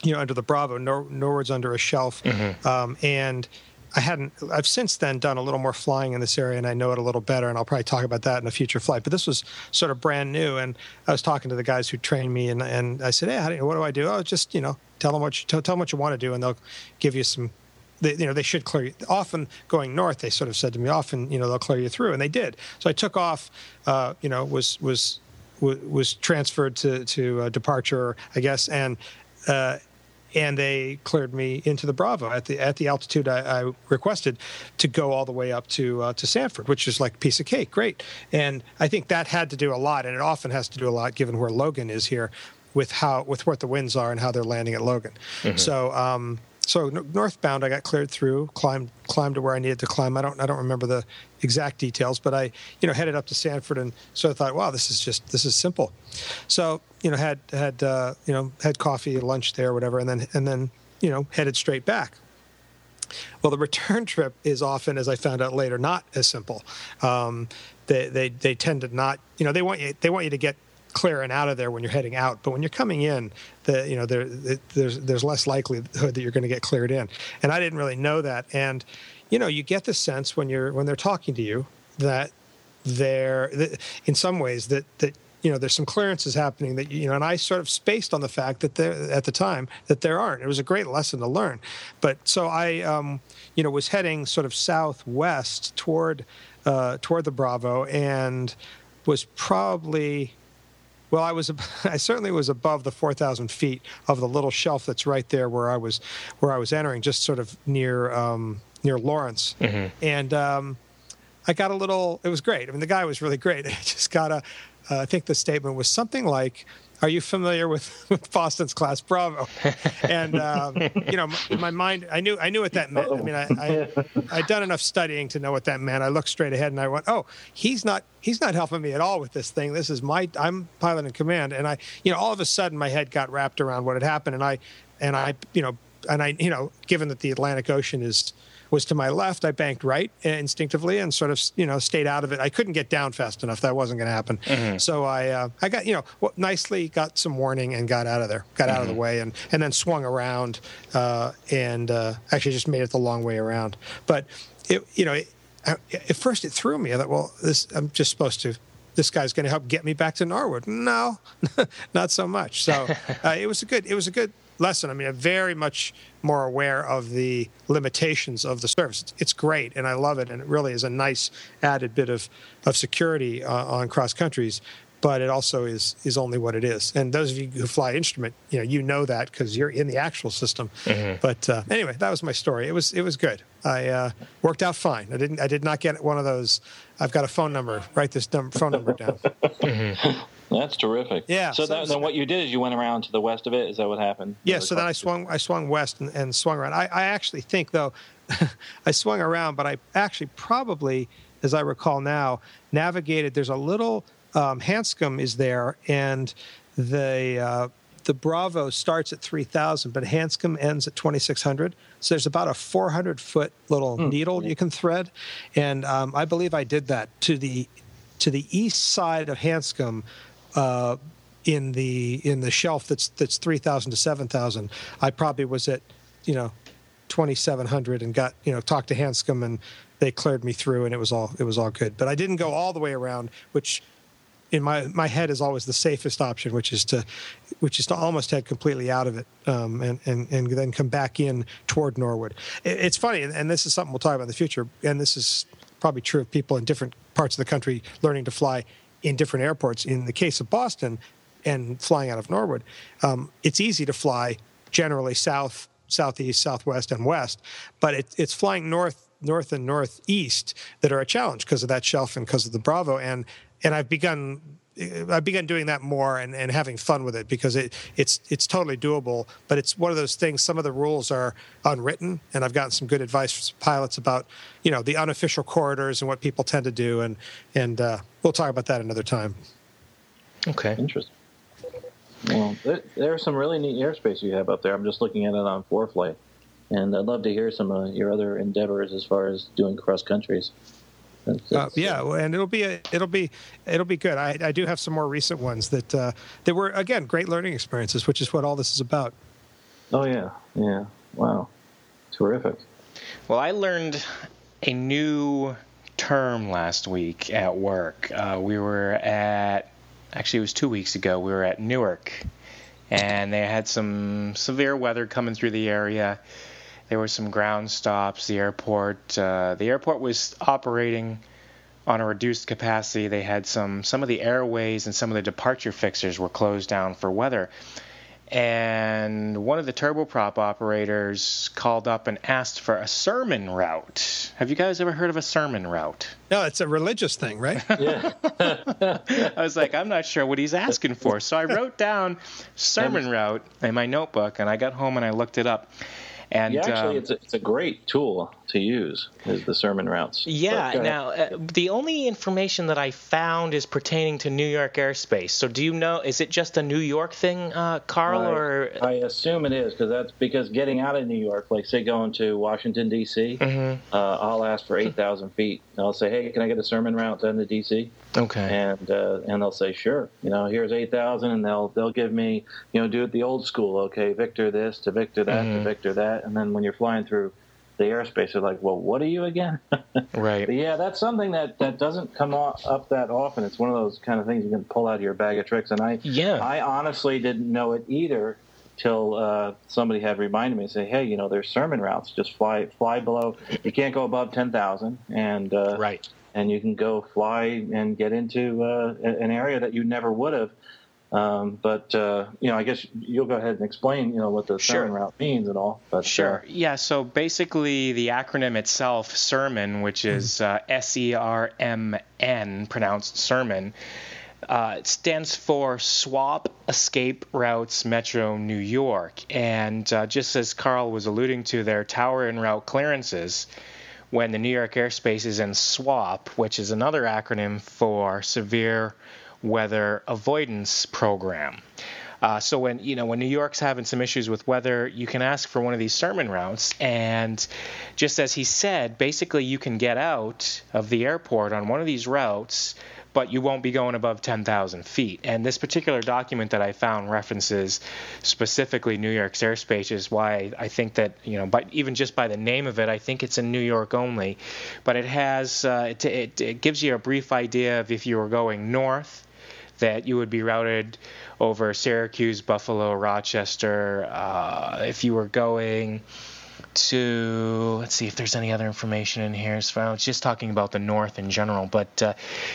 you know, under the Bravo, Nor- Norwood's under a shelf, mm-hmm. um, and I hadn't. I've since then done a little more flying in this area, and I know it a little better. And I'll probably talk about that in a future flight. But this was sort of brand new, and I was talking to the guys who trained me, and, and I said, "Hey, do you, what do I do? Oh, just you know, tell them what you, tell, tell them what you want to do, and they'll give you some." They, you know, they should clear you. Often going north, they sort of said to me, often, you know, they'll clear you through, and they did. So I took off. Uh, you know, was was was transferred to to departure, I guess, and. Uh, and they cleared me into the Bravo at the at the altitude I, I requested to go all the way up to uh, to Sanford, which is like a piece of cake. Great, and I think that had to do a lot, and it often has to do a lot given where Logan is here, with how with what the winds are and how they're landing at Logan. Mm-hmm. So. Um, so northbound, I got cleared through, climbed climbed to where I needed to climb. I don't I don't remember the exact details, but I you know headed up to Sanford and so I thought, wow, this is just this is simple. So you know had had uh, you know had coffee, lunch there, whatever, and then and then you know headed straight back. Well, the return trip is often, as I found out later, not as simple. Um, they, they they tend to not you know they want you they want you to get clear and out of there when you're heading out. But when you're coming in, the you know there there's there's less likelihood that you're going to get cleared in. And I didn't really know that. And you know you get the sense when you're when they're talking to you that they're that in some ways that that you know there's some clearances happening that you know and i sort of spaced on the fact that there at the time that there aren't it was a great lesson to learn but so i um, you know was heading sort of southwest toward uh, toward the bravo and was probably well, I was, I certainly was above the 4,000 feet of the little shelf that's right there where I was, where I was entering, just sort of near um, near Lawrence, mm-hmm. and um, I got a little. It was great. I mean, the guy was really great. I just got a. Uh, I think the statement was something like, are you familiar with, with Boston's class Bravo? And um, you know, my, my, mind, I knew I knew what that meant. I mean, I, I I'd done enough studying to know what that meant. I looked straight ahead and I went, oh, he's not he's not helping me at all with this thing. This is my I'm pilot in command, and I you know all of a sudden my head got wrapped around what had happened, and I and I you know and I you know given that the Atlantic Ocean is was to my left. I banked right instinctively and sort of you know stayed out of it. I couldn't get down fast enough. That wasn't going to happen. Mm-hmm. So I uh, I got you know well, nicely got some warning and got out of there, got mm-hmm. out of the mm-hmm. way, and and then swung around uh, and uh, actually just made it the long way around. But it you know it, at first it threw me. I thought, well, this I'm just supposed to this guy's going to help get me back to Norwood. No, not so much. So uh, it was a good it was a good lesson. I mean, I'm very much more aware of the limitations of the service. It's, great, and I love it, and it really is a nice added bit of, of security uh, on cross countries. But it also is is only what it is. And those of you who fly instrument, you know, you know that because you're in the actual system. Mm-hmm. But uh, anyway, that was my story. It was it was good. I uh, worked out fine. I didn't I did not get one of those. I've got a phone number. Write this number, phone number down. mm-hmm. That's terrific. Yeah. So, so that, then what you did is you went around to the west of it. Is that what happened? Yeah. So then I swung I swung west and, and swung around. I, I actually think though, I swung around, but I actually probably, as I recall now, navigated. There's a little um, Hanscom is there, and the uh, the Bravo starts at 3,000, but Hanscom ends at 2,600. So there's about a 400 foot little mm. needle you can thread, and um, I believe I did that to the to the east side of Hanscom uh, in the in the shelf that's that's three thousand to seven thousand. I probably was at you know twenty seven hundred and got you know talked to Hanscom and they cleared me through and it was all it was all good. But I didn't go all the way around, which in my my head is always the safest option, which is to which is to almost head completely out of it um, and, and and then come back in toward Norwood. It, it's funny, and this is something we'll talk about in the future, and this is probably true of people in different parts of the country learning to fly in different airports. In the case of Boston and flying out of Norwood, um, it's easy to fly generally south, southeast, southwest, and west, but it, it's flying north, north, and northeast that are a challenge because of that shelf and because of the Bravo. And and I've begun I began doing that more and, and having fun with it because it it's it's totally doable. But it's one of those things. Some of the rules are unwritten, and I've gotten some good advice from pilots about you know the unofficial corridors and what people tend to do, and and uh, we'll talk about that another time. Okay. Interesting. Well, there, there's some really neat airspace you have up there. I'm just looking at it on ForeFlight, and I'd love to hear some of your other endeavors as far as doing cross countries. Uh, yeah, and it'll be a, it'll be it'll be good. I, I do have some more recent ones that uh, that were again great learning experiences, which is what all this is about. Oh yeah, yeah. Wow, terrific. Well, I learned a new term last week at work. Uh, we were at actually it was two weeks ago. We were at Newark, and they had some severe weather coming through the area there were some ground stops. The airport uh, the airport was operating on a reduced capacity. They had some some of the airways and some of the departure fixers were closed down for weather. And one of the turboprop operators called up and asked for a sermon route. Have you guys ever heard of a sermon route? No, it's a religious thing, right? Yeah. I was like, I'm not sure what he's asking for. So I wrote down sermon route in my notebook and I got home and I looked it up. And yeah, actually, um, it's a, it's a great tool to use is the sermon routes. Yeah. Now, uh, the only information that I found is pertaining to New York airspace. So, do you know? Is it just a New York thing, uh, Carl? I, or I assume it is because that's because getting out of New York, like say going to Washington D.C., mm-hmm. uh, I'll ask for eight thousand feet. And I'll say, hey, can I get a sermon route down to D.C.? Okay. And uh, and they'll say, sure. You know, here's eight thousand, and they'll they'll give me, you know, do it the old school. Okay, Victor this to Victor that Mhm. to Victor that, and then when you're flying through the airspace, they're like, well, what are you again? right. But yeah, that's something that, that doesn't come up that often. It's one of those kind of things you can pull out of your bag of tricks. And I, Yeah. I honestly didn't know it either till uh, somebody had reminded me. And say, hey, you know, there's sermon routes. Just fly fly below. You can't go above ten thousand, and uh, Right. and you can go fly and get into uh, an area that you never would have. Um, but uh, you know, I guess you'll go ahead and explain, you know, what the Sure. sermon route means and all. But Sure. uh, Yeah. So basically, the acronym itself, sermon, which is uh, S E R M N, pronounced sermon, uh, it stands for Swap Escape Routes Metro New York. And uh, just as Carl was alluding to, their tower en route clearances when the New York airspace is in SWAP, which is another acronym for Severe Weather Avoidance Program. Uh, so when you know when New York's having some issues with weather, you can ask for one of these sermon routes, and just as he said, basically you can get out of the airport on one of these routes, but you won't be going above 10,000 feet. And this particular document that I found references specifically New York's airspace, is why I think that you know, but even just by the name of it, I think it's in New York only. But it has uh, it, it, it gives you a brief idea of if you were going north that you would be routed over Syracuse, Buffalo, Rochester. Uh, if you were going to, let's see if there's any other information in here. So it's just talking about the North in general. But, uh,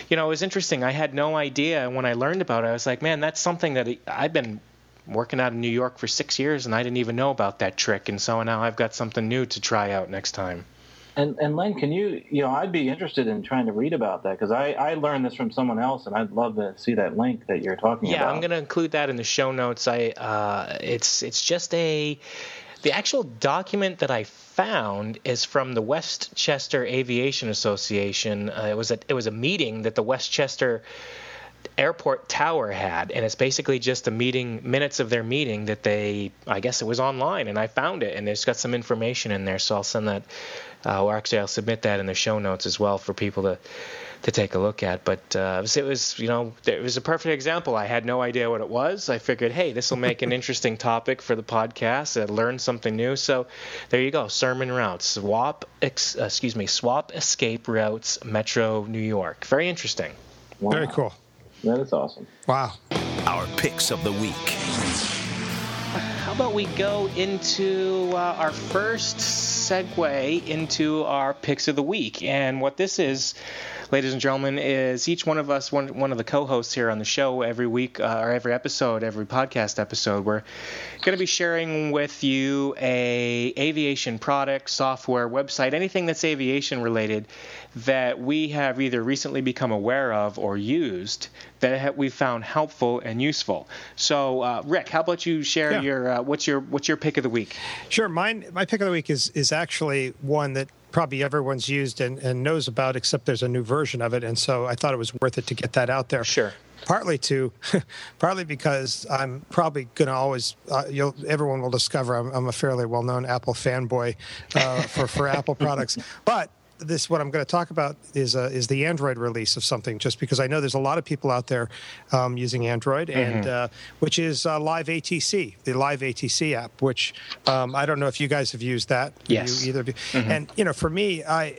you know, it was interesting. I had no idea. When I learned about it, I was like, man, that's something that I've been working out in New York for six years and I didn't even know about that trick. And so now I've got something new to try out next time. And and Len, can you you know I'd be interested in trying to read about that because I I learned this from someone else and I'd love to see that link that you're talking Yeah, about. Yeah, I'm going to include that in the show notes. I uh, it's it's just a the actual document that I found is from the Westchester Aviation Association. Uh, it was a it was a meeting that the Westchester airport tower had and it's basically just a meeting minutes of their meeting that they i guess it was online and i found it and it's got some information in there so i'll send that uh, or actually i'll submit that in the show notes as well for people to to take a look at but uh, it, was, you know it was a perfect example i had no idea what it was i figured hey this will make an interesting topic for the podcast i learned something new so there you go sermon routes swap ex, uh, excuse me swap escape routes metro new york very interesting Wow. Very cool. That is awesome. Wow. Our picks of the week. How about we go into uh, our first segue into our picks of the week? And what this is, ladies and gentlemen, is each one of us, one, one of the co-hosts here on the show every week uh, or every episode, every podcast episode, we're going to be sharing with you a aviation product, software, website, anything that's aviation related that we have either recently become aware of or used that we found helpful and useful. So, uh, Rick, how about you share yeah. your uh, what's your what's your pick of the week? Sure, mine my pick of the week is is actually one that probably everyone's used and, and knows about, except there's a new version of it, and so I thought it was worth it to get that out there. Sure. Partly to partly because I'm probably going to always uh, you'll everyone will discover I'm, I'm a fairly well-known Apple fanboy uh, for for Apple products. But this what I'm going to talk about is uh, is the Android release of something. Just because I know there's a lot of people out there um, using Android, mm-hmm. and uh, which is uh, Live ATC, the Live ATC app. Which um, I don't know if you guys have used that. Yes. You, either of you. Mm-hmm. And you know, for me, I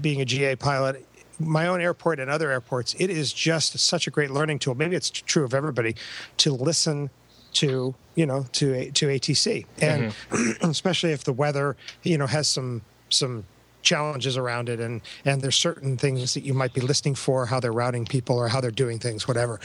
being a GA pilot. My own airport and other airports, it is just such a great learning tool. Maybe it's true of everybody to listen to you know to to ATC, and mm-hmm. especially if the weather you know has some some challenges around it and and there's certain things that you might be listening for how they're routing people or how they're doing things whatever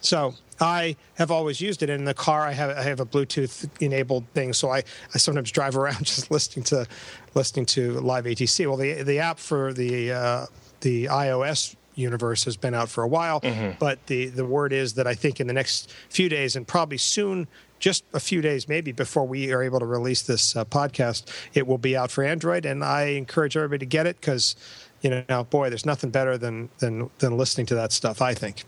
so I have always used it in the car. I have I have a Bluetooth enabled thing, so I, I sometimes drive around just listening to listening to live ATC. Well, the the app for the uh, the iOS universe has been out for a while, mm-hmm. but the the word is that I think in the next few days and probably soon just a few days, maybe before we are able to release this uh, podcast, it will be out for Android. And I encourage everybody to get it because, you know, boy, there's nothing better than than than listening to that stuff. I think.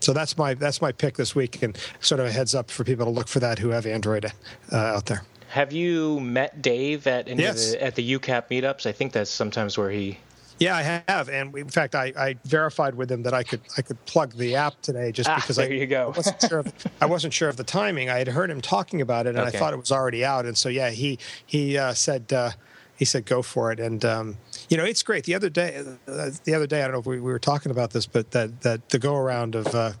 So that's my that's my pick this week, and sort of a heads up for people to look for that who have Android uh, out there. Have you met Dave at any yes. the, at the UCAP meetups? I think that's sometimes where he yeah, I have, and in fact, I, I, verified with him that I could I could plug the app today just ah, because I. I wasn't sure of, I wasn't sure of the timing. I had heard him talking about it, and okay. I thought it was already out. And so yeah, he he uh, said uh, he said go for it, and um, you know it's great. The other day, uh, the other day, I don't know if we, we, were talking about this, but that that the go around of uh,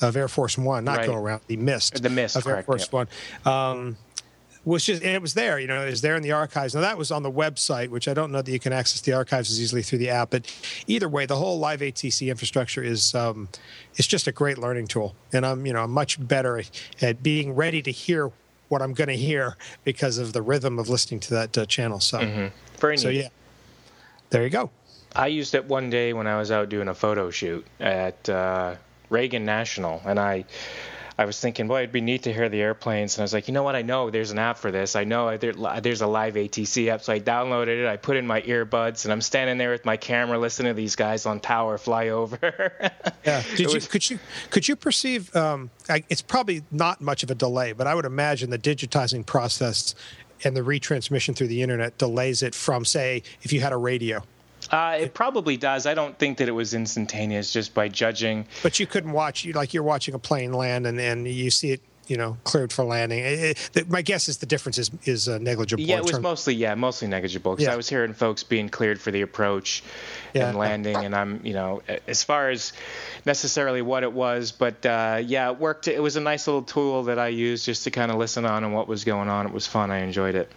of Air Force One, not right. go around, the mist, the mist of correct, Air Force One. Um, was just and it was there you know it was there in the archives. Now that was on the website which i don't know that you can access the archives as easily through the app but either way the whole live atc infrastructure is um, it's just a great learning tool. And i'm you know i'm much better at being ready to hear what i'm going to hear because of the rhythm of listening to that uh, channel so. Mm-hmm. very neat. so yeah. There you go. I used it one day when i was out doing a photo shoot at uh, reagan national and i I was thinking, boy, it'd be neat to hear the airplanes. And I was like, you know what? I know there's an app for this. I know there, there's a live ATC app. So I downloaded it. I put in my earbuds, and I'm standing there with my camera listening to these guys on tower fly over. yeah. Did was, you could you could you perceive? Um, I, it's probably not much of a delay, but I would imagine the digitizing process and the retransmission through the internet delays it from, say, if you had a radio. Uh, it probably does. I don't think that it was instantaneous just by judging. But you couldn't watch you like you're watching a plane land and and you see it you know cleared for landing. It, it, my guess is the difference is is uh, negligible. Yeah, it was mostly yeah mostly negligible because yeah. I was hearing folks being cleared for the approach yeah. and landing, and I'm you know as far as necessarily what it was, but uh, yeah, it worked. It was a nice little tool that I used just to kind of listen on and what was going on. It was fun. I enjoyed it.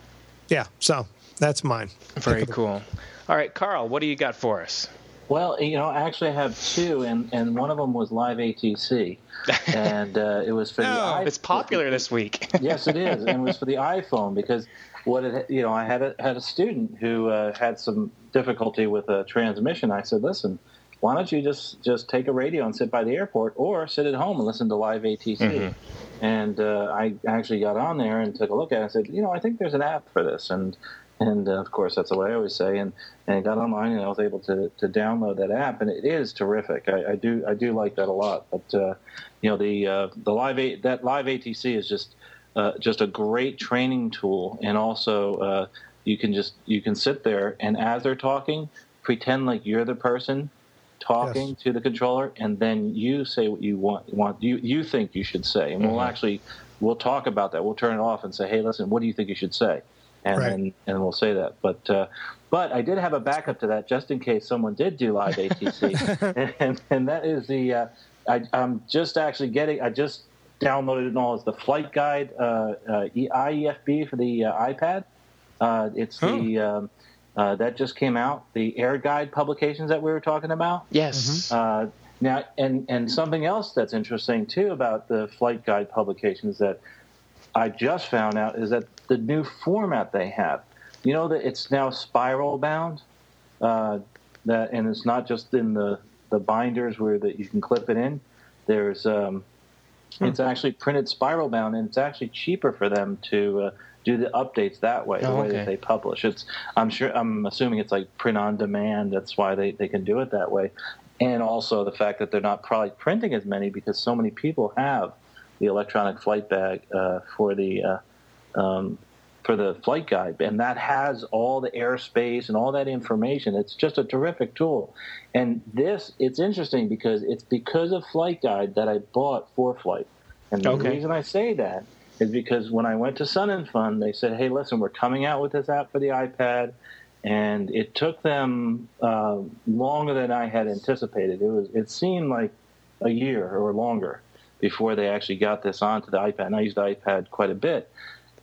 Yeah, so that's mine. Very cool. All right, Carl, what do you got for us? Well, you know, I actually have two, and, and one of them was Live ATC, and uh, it was for no, the. iPhone. it's popular this week. yes, it is, and it was for the iPhone because what it, you know, I had a, had a student who uh, had some difficulty with a transmission. I said, listen, why don't you just just take a radio and sit by the airport, or sit at home and listen to Live ATC. Mm-hmm. And uh, I actually got on there and took a look at it. and said, you know, I think there's an app for this, and and uh, of course that's the way I always say. And and I got online and I was able to, to download that app, and it is terrific. I, I do I do like that a lot. But uh, you know the uh, the live a- that live ATC is just uh, just a great training tool, and also uh, you can just you can sit there and as they're talking, pretend like you're the person talking yes. to the controller, and then you say what you want want you you think you should say, and mm-hmm. we'll actually we'll talk about that. We'll turn it off and say, hey, listen, what do you think you should say? and right. and, and we'll say that. But uh, but I did have a backup to that just in case someone did do live ATC, and, and that is the uh, I, am just actually getting I just downloaded it all as the flight guide uh, uh IEFB for the uh, iPad. Uh, it's the um, uh, that just came out. The Air Guide publications that we were talking about. Yes. Uh, now, and and something else that's interesting too about the flight guide publications that I just found out is that the new format they have. You know that it's now spiral bound. Uh, that and it's not just in the the binders where that you can clip it in. There's um, it's actually printed spiral bound, and it's actually cheaper for them to uh, do the updates that way, the Oh, way okay. that they publish. It's I'm sure I'm assuming it's like print on demand. That's why they, they can do it that way, and also the fact that they're not probably printing as many because so many people have the electronic flight bag uh, for the uh, um, for the flight guide, and that has all the airspace and all that information. It's just a terrific tool. And this, it's interesting because it's because of Flight Guide that I bought ForeFlight. And the Okay. reason I say that is because when I went to Sun and Fun, they said, "Hey, listen, we're coming out with this app for the iPad." And it took them uh, longer than I had anticipated. It was. It seemed like a year or longer before they actually got this onto the iPad. And I used the iPad quite a bit.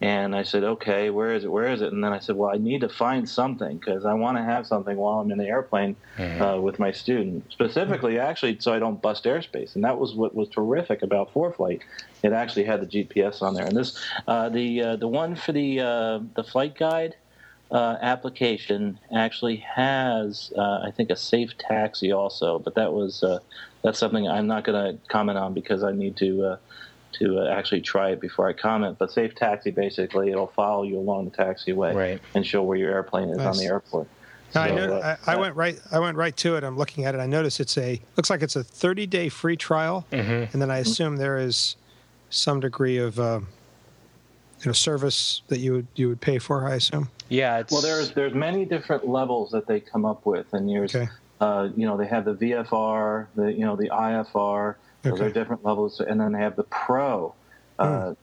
And I said, okay, where is it? Where is it? And then I said, well, I need to find something because I want to have something while I'm in the airplane uh, with my student, specifically, actually, so I don't bust airspace. And that was what was terrific about ForeFlight. It actually had the GPS on there. And this, uh, the uh, the one for the uh, the flight guide uh, application actually has, uh, I think, a safe taxi also. But that was uh, that's something I'm not going to comment on because I need to. To uh, actually try it before I comment. But Safe Taxi basically it'll follow you along the taxiway Right. and show where your airplane is on the airport. I, So, know, uh, I, I that- went right. I went right to it. I'm looking at it. I notice it's a looks like it's a 30 day free trial, Mm-hmm. and then I assume there is some degree of uh, you know service that you would you would pay for. I assume. Yeah. It's, Well, there's there's many different levels that they come up with, and there's Okay. uh, you know they have the VFR, the you know the IFR. Those Okay. are different levels, and then they have the Pro uh,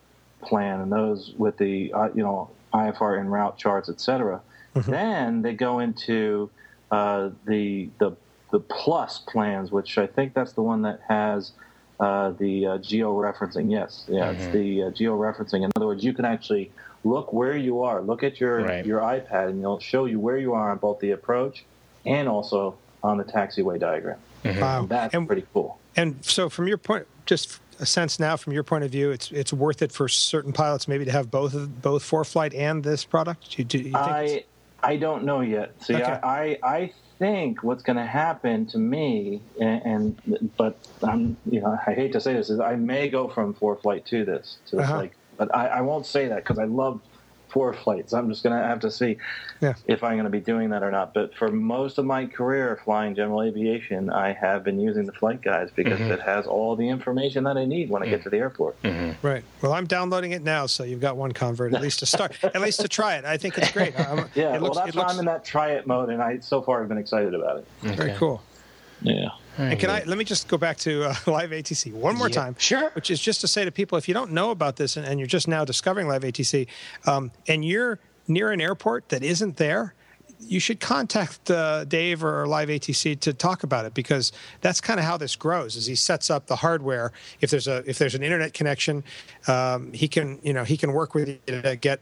plan, and those with the uh, you know IFR and route charts, etc. Then they go into uh, the the the Plus plans, which I think that's the one that has uh, the uh, geo-referencing. Yes, yeah, it's the uh, geo-referencing. In other words, you can actually look where you are. Look at your Right. your iPad, and it'll show you where you are on both the approach and also on the taxiway diagram. Wow. That's And, pretty cool. And so, from your point, just a sense now, from your point of view, it's it's worth it for certain pilots maybe to have both of both ForeFlight and this product. You, do you think? I I don't know yet. See, Okay. I, I I think what's going to happen to me, and, and but I'm you know I hate to say this is I may go from ForeFlight to this to this Uh-huh. like, but I, I won't say that because I love ForeFlights. I'm just going to have to see Yeah. if I'm going to be doing that or not. But for most of my career flying general aviation, I have been using the flight guides because Mm-hmm. it has all the information that I need when I get to the airport. Right. Well, I'm downloading it now, so you've got one convert at least to start, at least to try it. I think it's great. I'm- Yeah, it well, that's it why looks I'm in that try it mode, and I so far have been excited about it. very cool. Yeah. And can I let me just go back to uh, Live ATC one more Yeah, time? sure. Which is just to say to people, if you don't know about this and, and you're just now discovering Live ATC, um, and you're near an airport that isn't there, you should contact uh, Dave or Live ATC to talk about it because that's kind of how this grows. Is he sets up the hardware. If there's a if there's an internet connection, um, he can you know he can work with you to get to get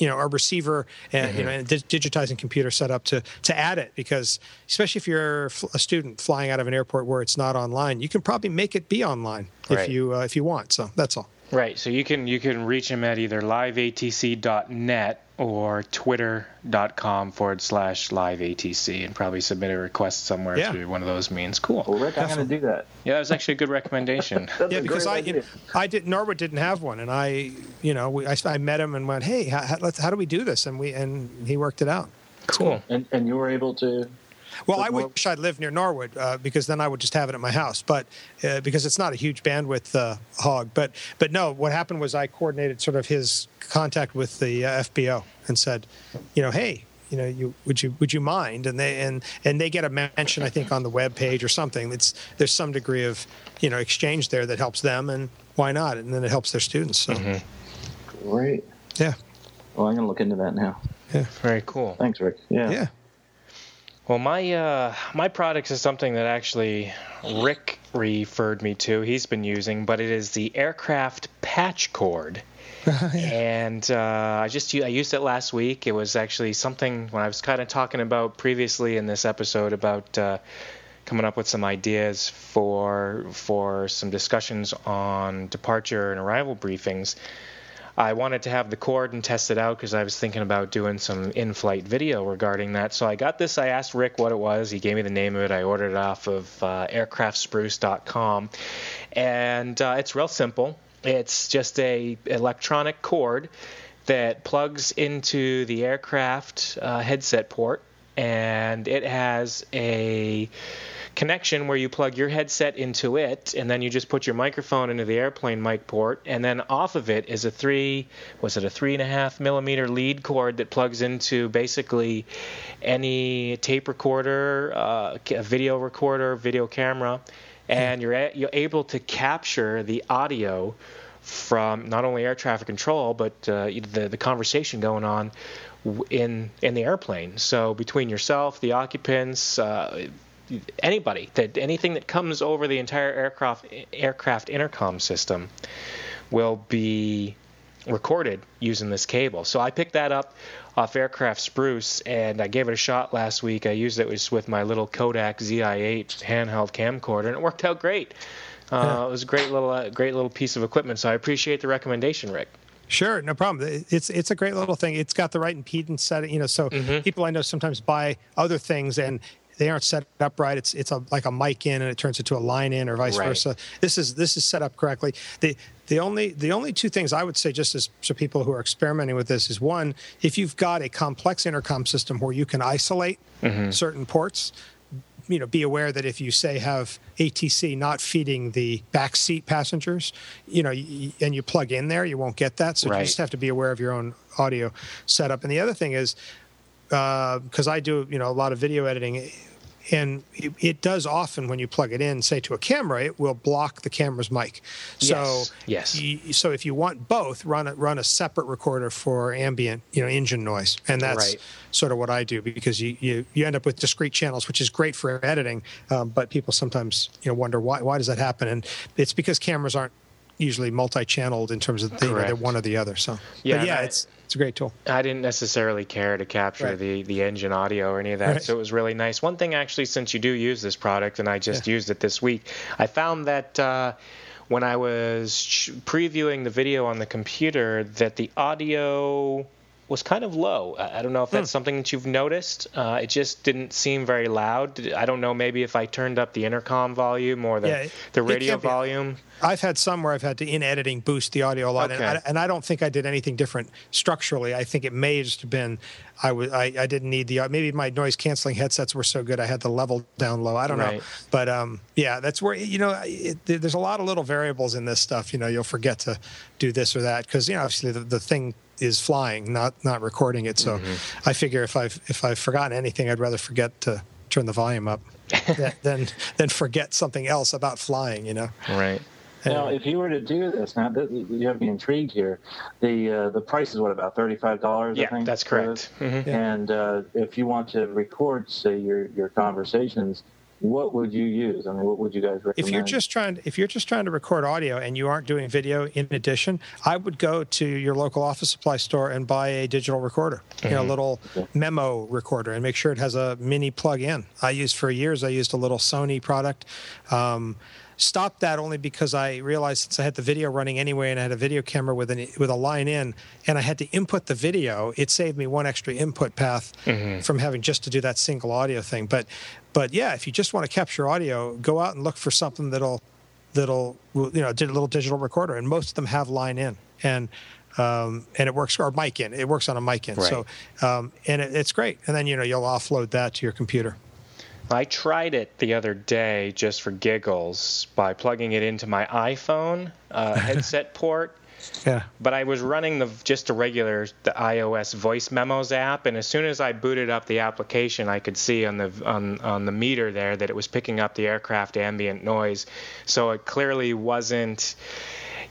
you know a receiver and you know and dig- digitizing computer set up to to add it because especially if you're a student flying out of an airport where it's not online, you can probably make it be online Right. if you uh, if you want. So that's all. Right. So you can you can reach him at either liveatc.net or twitter.com forward slash liveatc and probably submit a request somewhere Yeah. through one of those means. Cool. Well, Rick, I'm going to do that. Yeah, that was actually a good recommendation. Yeah, because great I, idea. I did Norwood didn't have one, and I, you know, we, I, I met him and went, hey, how, how, let's, how do we do this? And we and he worked it out. cool. and and you were able to. Well, I wish I'd lived near Norwood uh, because then I would just have it at my house. But uh, because it's not a huge bandwidth uh, hog, but but no, what happened was I coordinated sort of his contact with the uh, FBO and said, you know, hey, you know, you would you would you mind? And they and and they get a mention, I think, on the web page or something. It's there's some degree of you know exchange there that helps them, and why not? And then it helps their students. So Great. yeah, Well, I'm going to look into that now. Yeah. Very cool. Thanks, Rick. Yeah. yeah. Well, my uh, my product is something that actually Rick referred me to. He's been using, but it is the aircraft patch cord, and uh, I just I used it last week. It was actually something when I was kind of talking about previously in this episode about uh, coming up with some ideas for for some discussions on departure and arrival briefings. I wanted to have the cord and test it out because I was thinking about doing some in-flight video regarding that. So I got this. I asked Rick what it was. He gave me the name of it. I ordered it off of uh, aircraftspruce.com, and uh, it's real simple. It's just a electronic cord that plugs into the aircraft uh, headset port, and it has a connection where you plug your headset into it, and then you just put your microphone into the airplane mic port, and then off of it is a three, was it a three and a half millimeter lead cord that plugs into basically any tape recorder, uh, video recorder, video camera, and you're a, you're able to capture the audio from not only air traffic control but uh, the the conversation going on in in the airplane. So between yourself, the occupants, uh, anybody that anything that comes over the entire aircraft aircraft intercom system will be recorded using this cable. So I picked that up off Aircraft Spruce and I gave it a shot last week. I used it with my little Kodak ZI8 handheld camcorder and it worked out great. Uh, yeah. It was a great little uh, great little piece of equipment. So I appreciate the recommendation, Rick. Sure, no problem. It's it's a great little thing. It's got the right impedance setting, you know. So mm-hmm. people I know sometimes buy other things and they aren't set up right. It's it's a, like a mic in and it turns into a line in or vice right. versa. This is this is set up correctly. The the only the only two things I would say just as for people who are experimenting with this is one, if you've got a complex intercom system where you can isolate mm-hmm. certain ports, you know, be aware that if you say have ATC not feeding the back seat passengers, you know, and you plug in there, you won't get that. So right. you just have to be aware of your own audio setup. And the other thing is, because uh, I do, you know, a lot of video editing and it, it, does often when you plug it in, say to a camera, it will block the camera's mic. So yes. yes. You, so if you want both, run a, run a separate recorder for ambient, you know, engine noise, and that's right. sort of what I do because you, you you end up with discrete channels, which is great for editing, um, but people sometimes you know wonder why why does that happen, and it's because cameras aren't usually multi-channeled in terms of the, you know, they're one or the other. So yeah, but yeah, it's it's a great tool. I didn't necessarily care to capture right. the the engine audio or any of that, right. so it was really nice. One thing actually, since you do use this product, and I just yeah. used it this week, I found that. Uh, when I was previewing the video on the computer, that the audio was kind of low. I don't know if that's hmm. something that you've noticed. Uh, it just didn't seem very loud. I don't know maybe if I turned up the intercom volume or the yeah, the radio volume. I've had some where I've had to in editing boost the audio a lot, okay. and, I, and, I, don't think I did anything different structurally. I think it may have just been I was I, I didn't need the maybe my noise canceling headsets were so good I had the level down low. I don't right. know, but um, yeah, that's where you know it, there's a lot of little variables in this stuff. You know, you'll forget to do this or that because you know obviously the, the thing is flying, not not recording it. So mm-hmm. I figure if I've if I've forgotten anything, I'd rather forget to turn the volume up than than forget something else about flying. You know. Right. Now, if you were to do this, now you have me intrigued here. The uh, the price is what about thirty five dollars? Yeah, I think, that's correct. Mm-hmm. And uh, if you want to record, say your your conversations, what would you use? I mean, what would you guys recommend? If you're just trying, to, if you're just trying to record audio and you aren't doing video in addition, I would go to your local office supply store and buy a digital recorder, mm-hmm. you know, a mm-hmm. little okay. memo recorder, and make sure it has a mini plug-in. I used for years. I used a little Sony product. Um, stopped that only because I realized since I had the video running anyway and I had a video camera with an with a line in and I had to input the video, it saved me one extra input path mm-hmm. from having just to do that single audio thing. But but yeah, if you just want to capture audio, go out and look for something that'll that'll you know did a little digital recorder, and most of them have line in and. Um, and it works or mic in. It works on a mic in. Right. So, um, and it, it's great. And then you know you'll offload that to your computer. I tried it the other day just for giggles by plugging it into my iPhone uh, headset port yeah. But I was running the just a regular the iOS voice memos app, and as soon as I booted up the application, I could see on the on on the meter there that it was picking up the aircraft ambient noise. So it clearly wasn't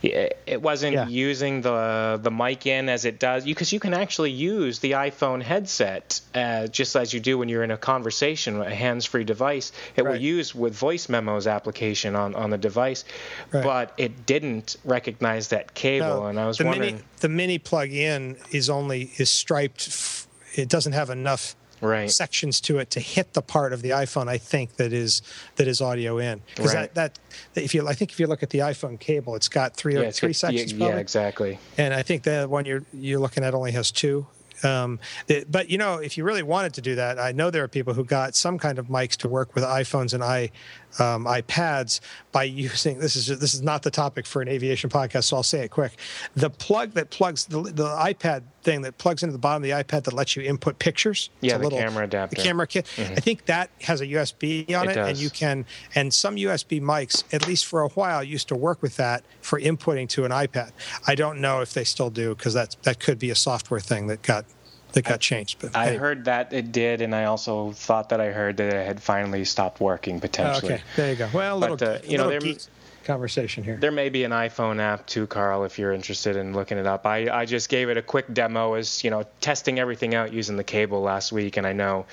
it wasn't Yeah. using the the mic in as it does because you can actually use the iPhone headset uh, just as you do when you're in a conversation, a hands-free device. It will use with voice memos application on, on the device, Right. but it didn't recognize that cable, No, and I was the wondering. mini the mini plug-in is only is striped. F- it doesn't have enough Right. sections to it to hit the part of the iPhone I think that is that is audio in because Right. that, that if you I think if you look at the iPhone cable it's got three yeah, it's three got- sections yeah, probably. yeah, exactly. and I think the one you're you're looking at only has two. Um, the- but you know, if you really wanted to do that, I know there are people who got some kind of mics to work with iPhones and i um, iPads by using this is this is not the topic for an aviation podcast, so I'll say it quick. The plug that plugs the, the iPad thing that plugs into the bottom of the iPad that lets you input pictures. It's Yeah, a the little- camera adapter. The camera kit. I think that has a USB on It it, and you can and some USB mics, at least for a while, used to work with that for inputting to an iPad. I don't know if they still do because that that could be a software thing that got that got changed. But I anyway. heard that it did, and I also thought that I heard that it had finally stopped working potentially. okay, there you go. Well, a little, But, uh, you know, there- geek conversation here. There may be an iPhone app too, Carl, if you're interested in looking it up. I, I just gave it a quick demo as, you know, testing everything out using the cable last week, and I know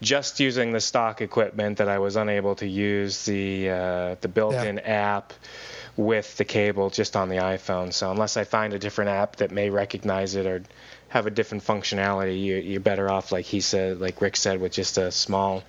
just using the stock equipment that I was unable to use the uh, the built-in app with the cable just on the iPhone. So unless I find a different app that may recognize it or have a different functionality, you, you're better off, like he said, like Rick said, with just a small,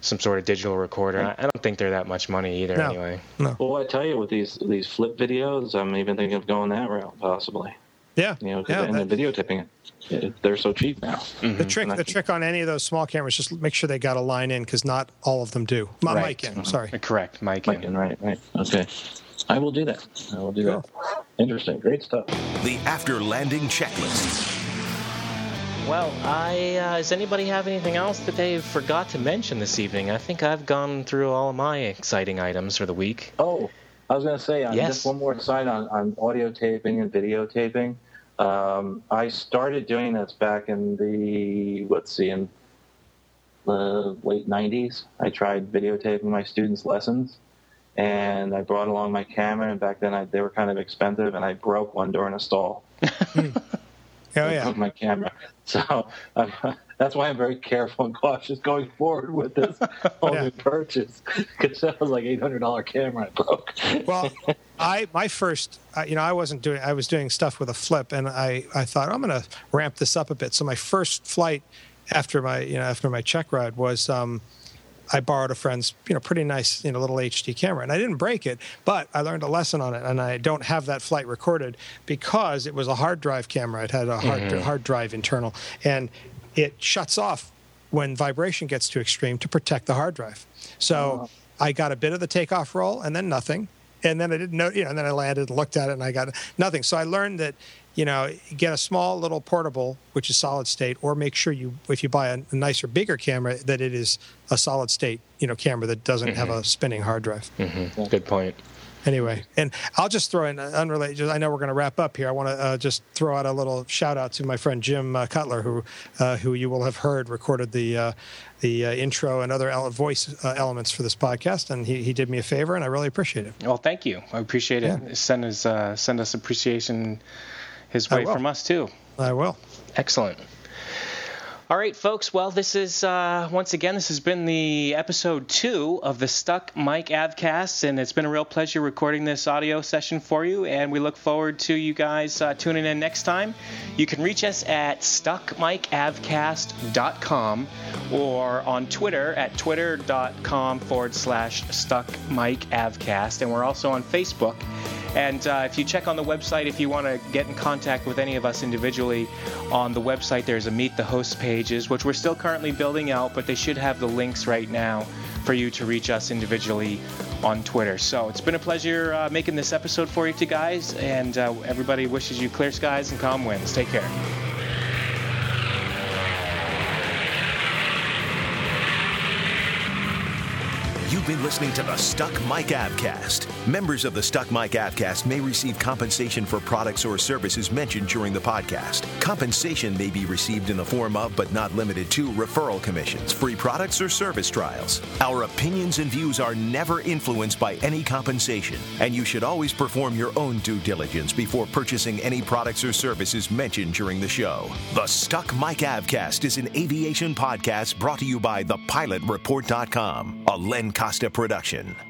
some sort of digital recorder. I, I don't think they're that much money either, No. anyway. Well, I tell you, with these these flip videos, I'm even thinking of going that route possibly. yeah, You know, 'cause yeah. and that- the videotaping, it, they're so cheap now. Mm-hmm. the trick, the can- trick on any of those small cameras, just make sure they got a line in because not all of them do. My Right. mic in. Sorry. Uh-huh. Correct, Mike. Mike, right, right. Okay. I will do that. I will do that. Interesting. Great stuff. The after landing checklist. Well, I uh, does anybody have anything else that they forgot to mention this evening? I think I've gone through all of my exciting items for the week. Oh, I was going to say, uh, Yes. just one more side on, on audio taping and videotaping. Um, I started doing this back in the, let's see, in the late 90s. I tried videotaping my students' lessons, and I brought along my camera, and back then I, they were kind of expensive, and I broke one during a stall. Oh yeah. of my camera. So that's why I'm very careful and cautious going forward with this whole Yeah. new purchase because that was like eight hundred dollar camera I broke. Well, I my first, uh, you know, I wasn't doing. I was doing stuff with a flip, and I I thought I'm going to ramp this up a bit. So my first flight after my you know after my check ride was. Um, I borrowed a friend's, you know, pretty nice, you know, little HD camera, and I didn't break it, but I learned a lesson on it, and I don't have that flight recorded because it was a hard drive camera. It had a hard mm-hmm. hard drive internal, and it shuts off when vibration gets too extreme to protect the hard drive. So oh. I got a bit of the takeoff roll, and then nothing, and then I didn't know, you know, and then I landed and looked at it, and I got nothing. So I learned that you know, get a small little portable, which is solid state, or make sure you, if you buy a, a nicer, bigger camera, that it is a solid state, you know, camera that doesn't have a spinning hard drive. hmm Good point. Anyway, and I'll just throw in uh, unrelated. just- I know we're going to wrap up here. I want to uh, just throw out a little shout out to my friend Jim uh, Cutler, who uh, who you will have heard recorded the uh, the uh, intro and other ele- voice uh, elements for this podcast, and he, he did me a favor, and I really appreciate it. Well, thank you. I appreciate it. Yeah. Send us uh, send us appreciation his way from us too. I will. Excellent. All right, folks. Well, this is uh, once again this has been the episode two of the Stuck Mic Avcast, and it's been a real pleasure recording this audio session for you. And we look forward to you guys uh, tuning in next time. You can reach us at stuckmicavcast.com or on Twitter at twitter.com forward slash stuckmicavcast, and we're also on Facebook. And uh, if you check on the website, if you want to get in contact with any of us individually, on the website there's a Meet the Host pages, which we're still currently building out, but they should have the links right now for you to reach us individually on Twitter. So it's been a pleasure uh, making this episode for you two guys, and uh, everybody wishes you clear skies and calm winds. Take care. You've been listening to the Stuck Mic Avcast. Members of the Stuck Mic Avcast may receive compensation for products or services mentioned during the podcast. Compensation may be received in the form of, but not limited to, referral commissions, free products, or service trials. Our opinions and views are never influenced by any compensation, and you should always perform your own due diligence before purchasing any products or services mentioned during the show. The Stuck Mic Avcast is an aviation podcast brought to you by thepilot.report.com, a Len Costa production.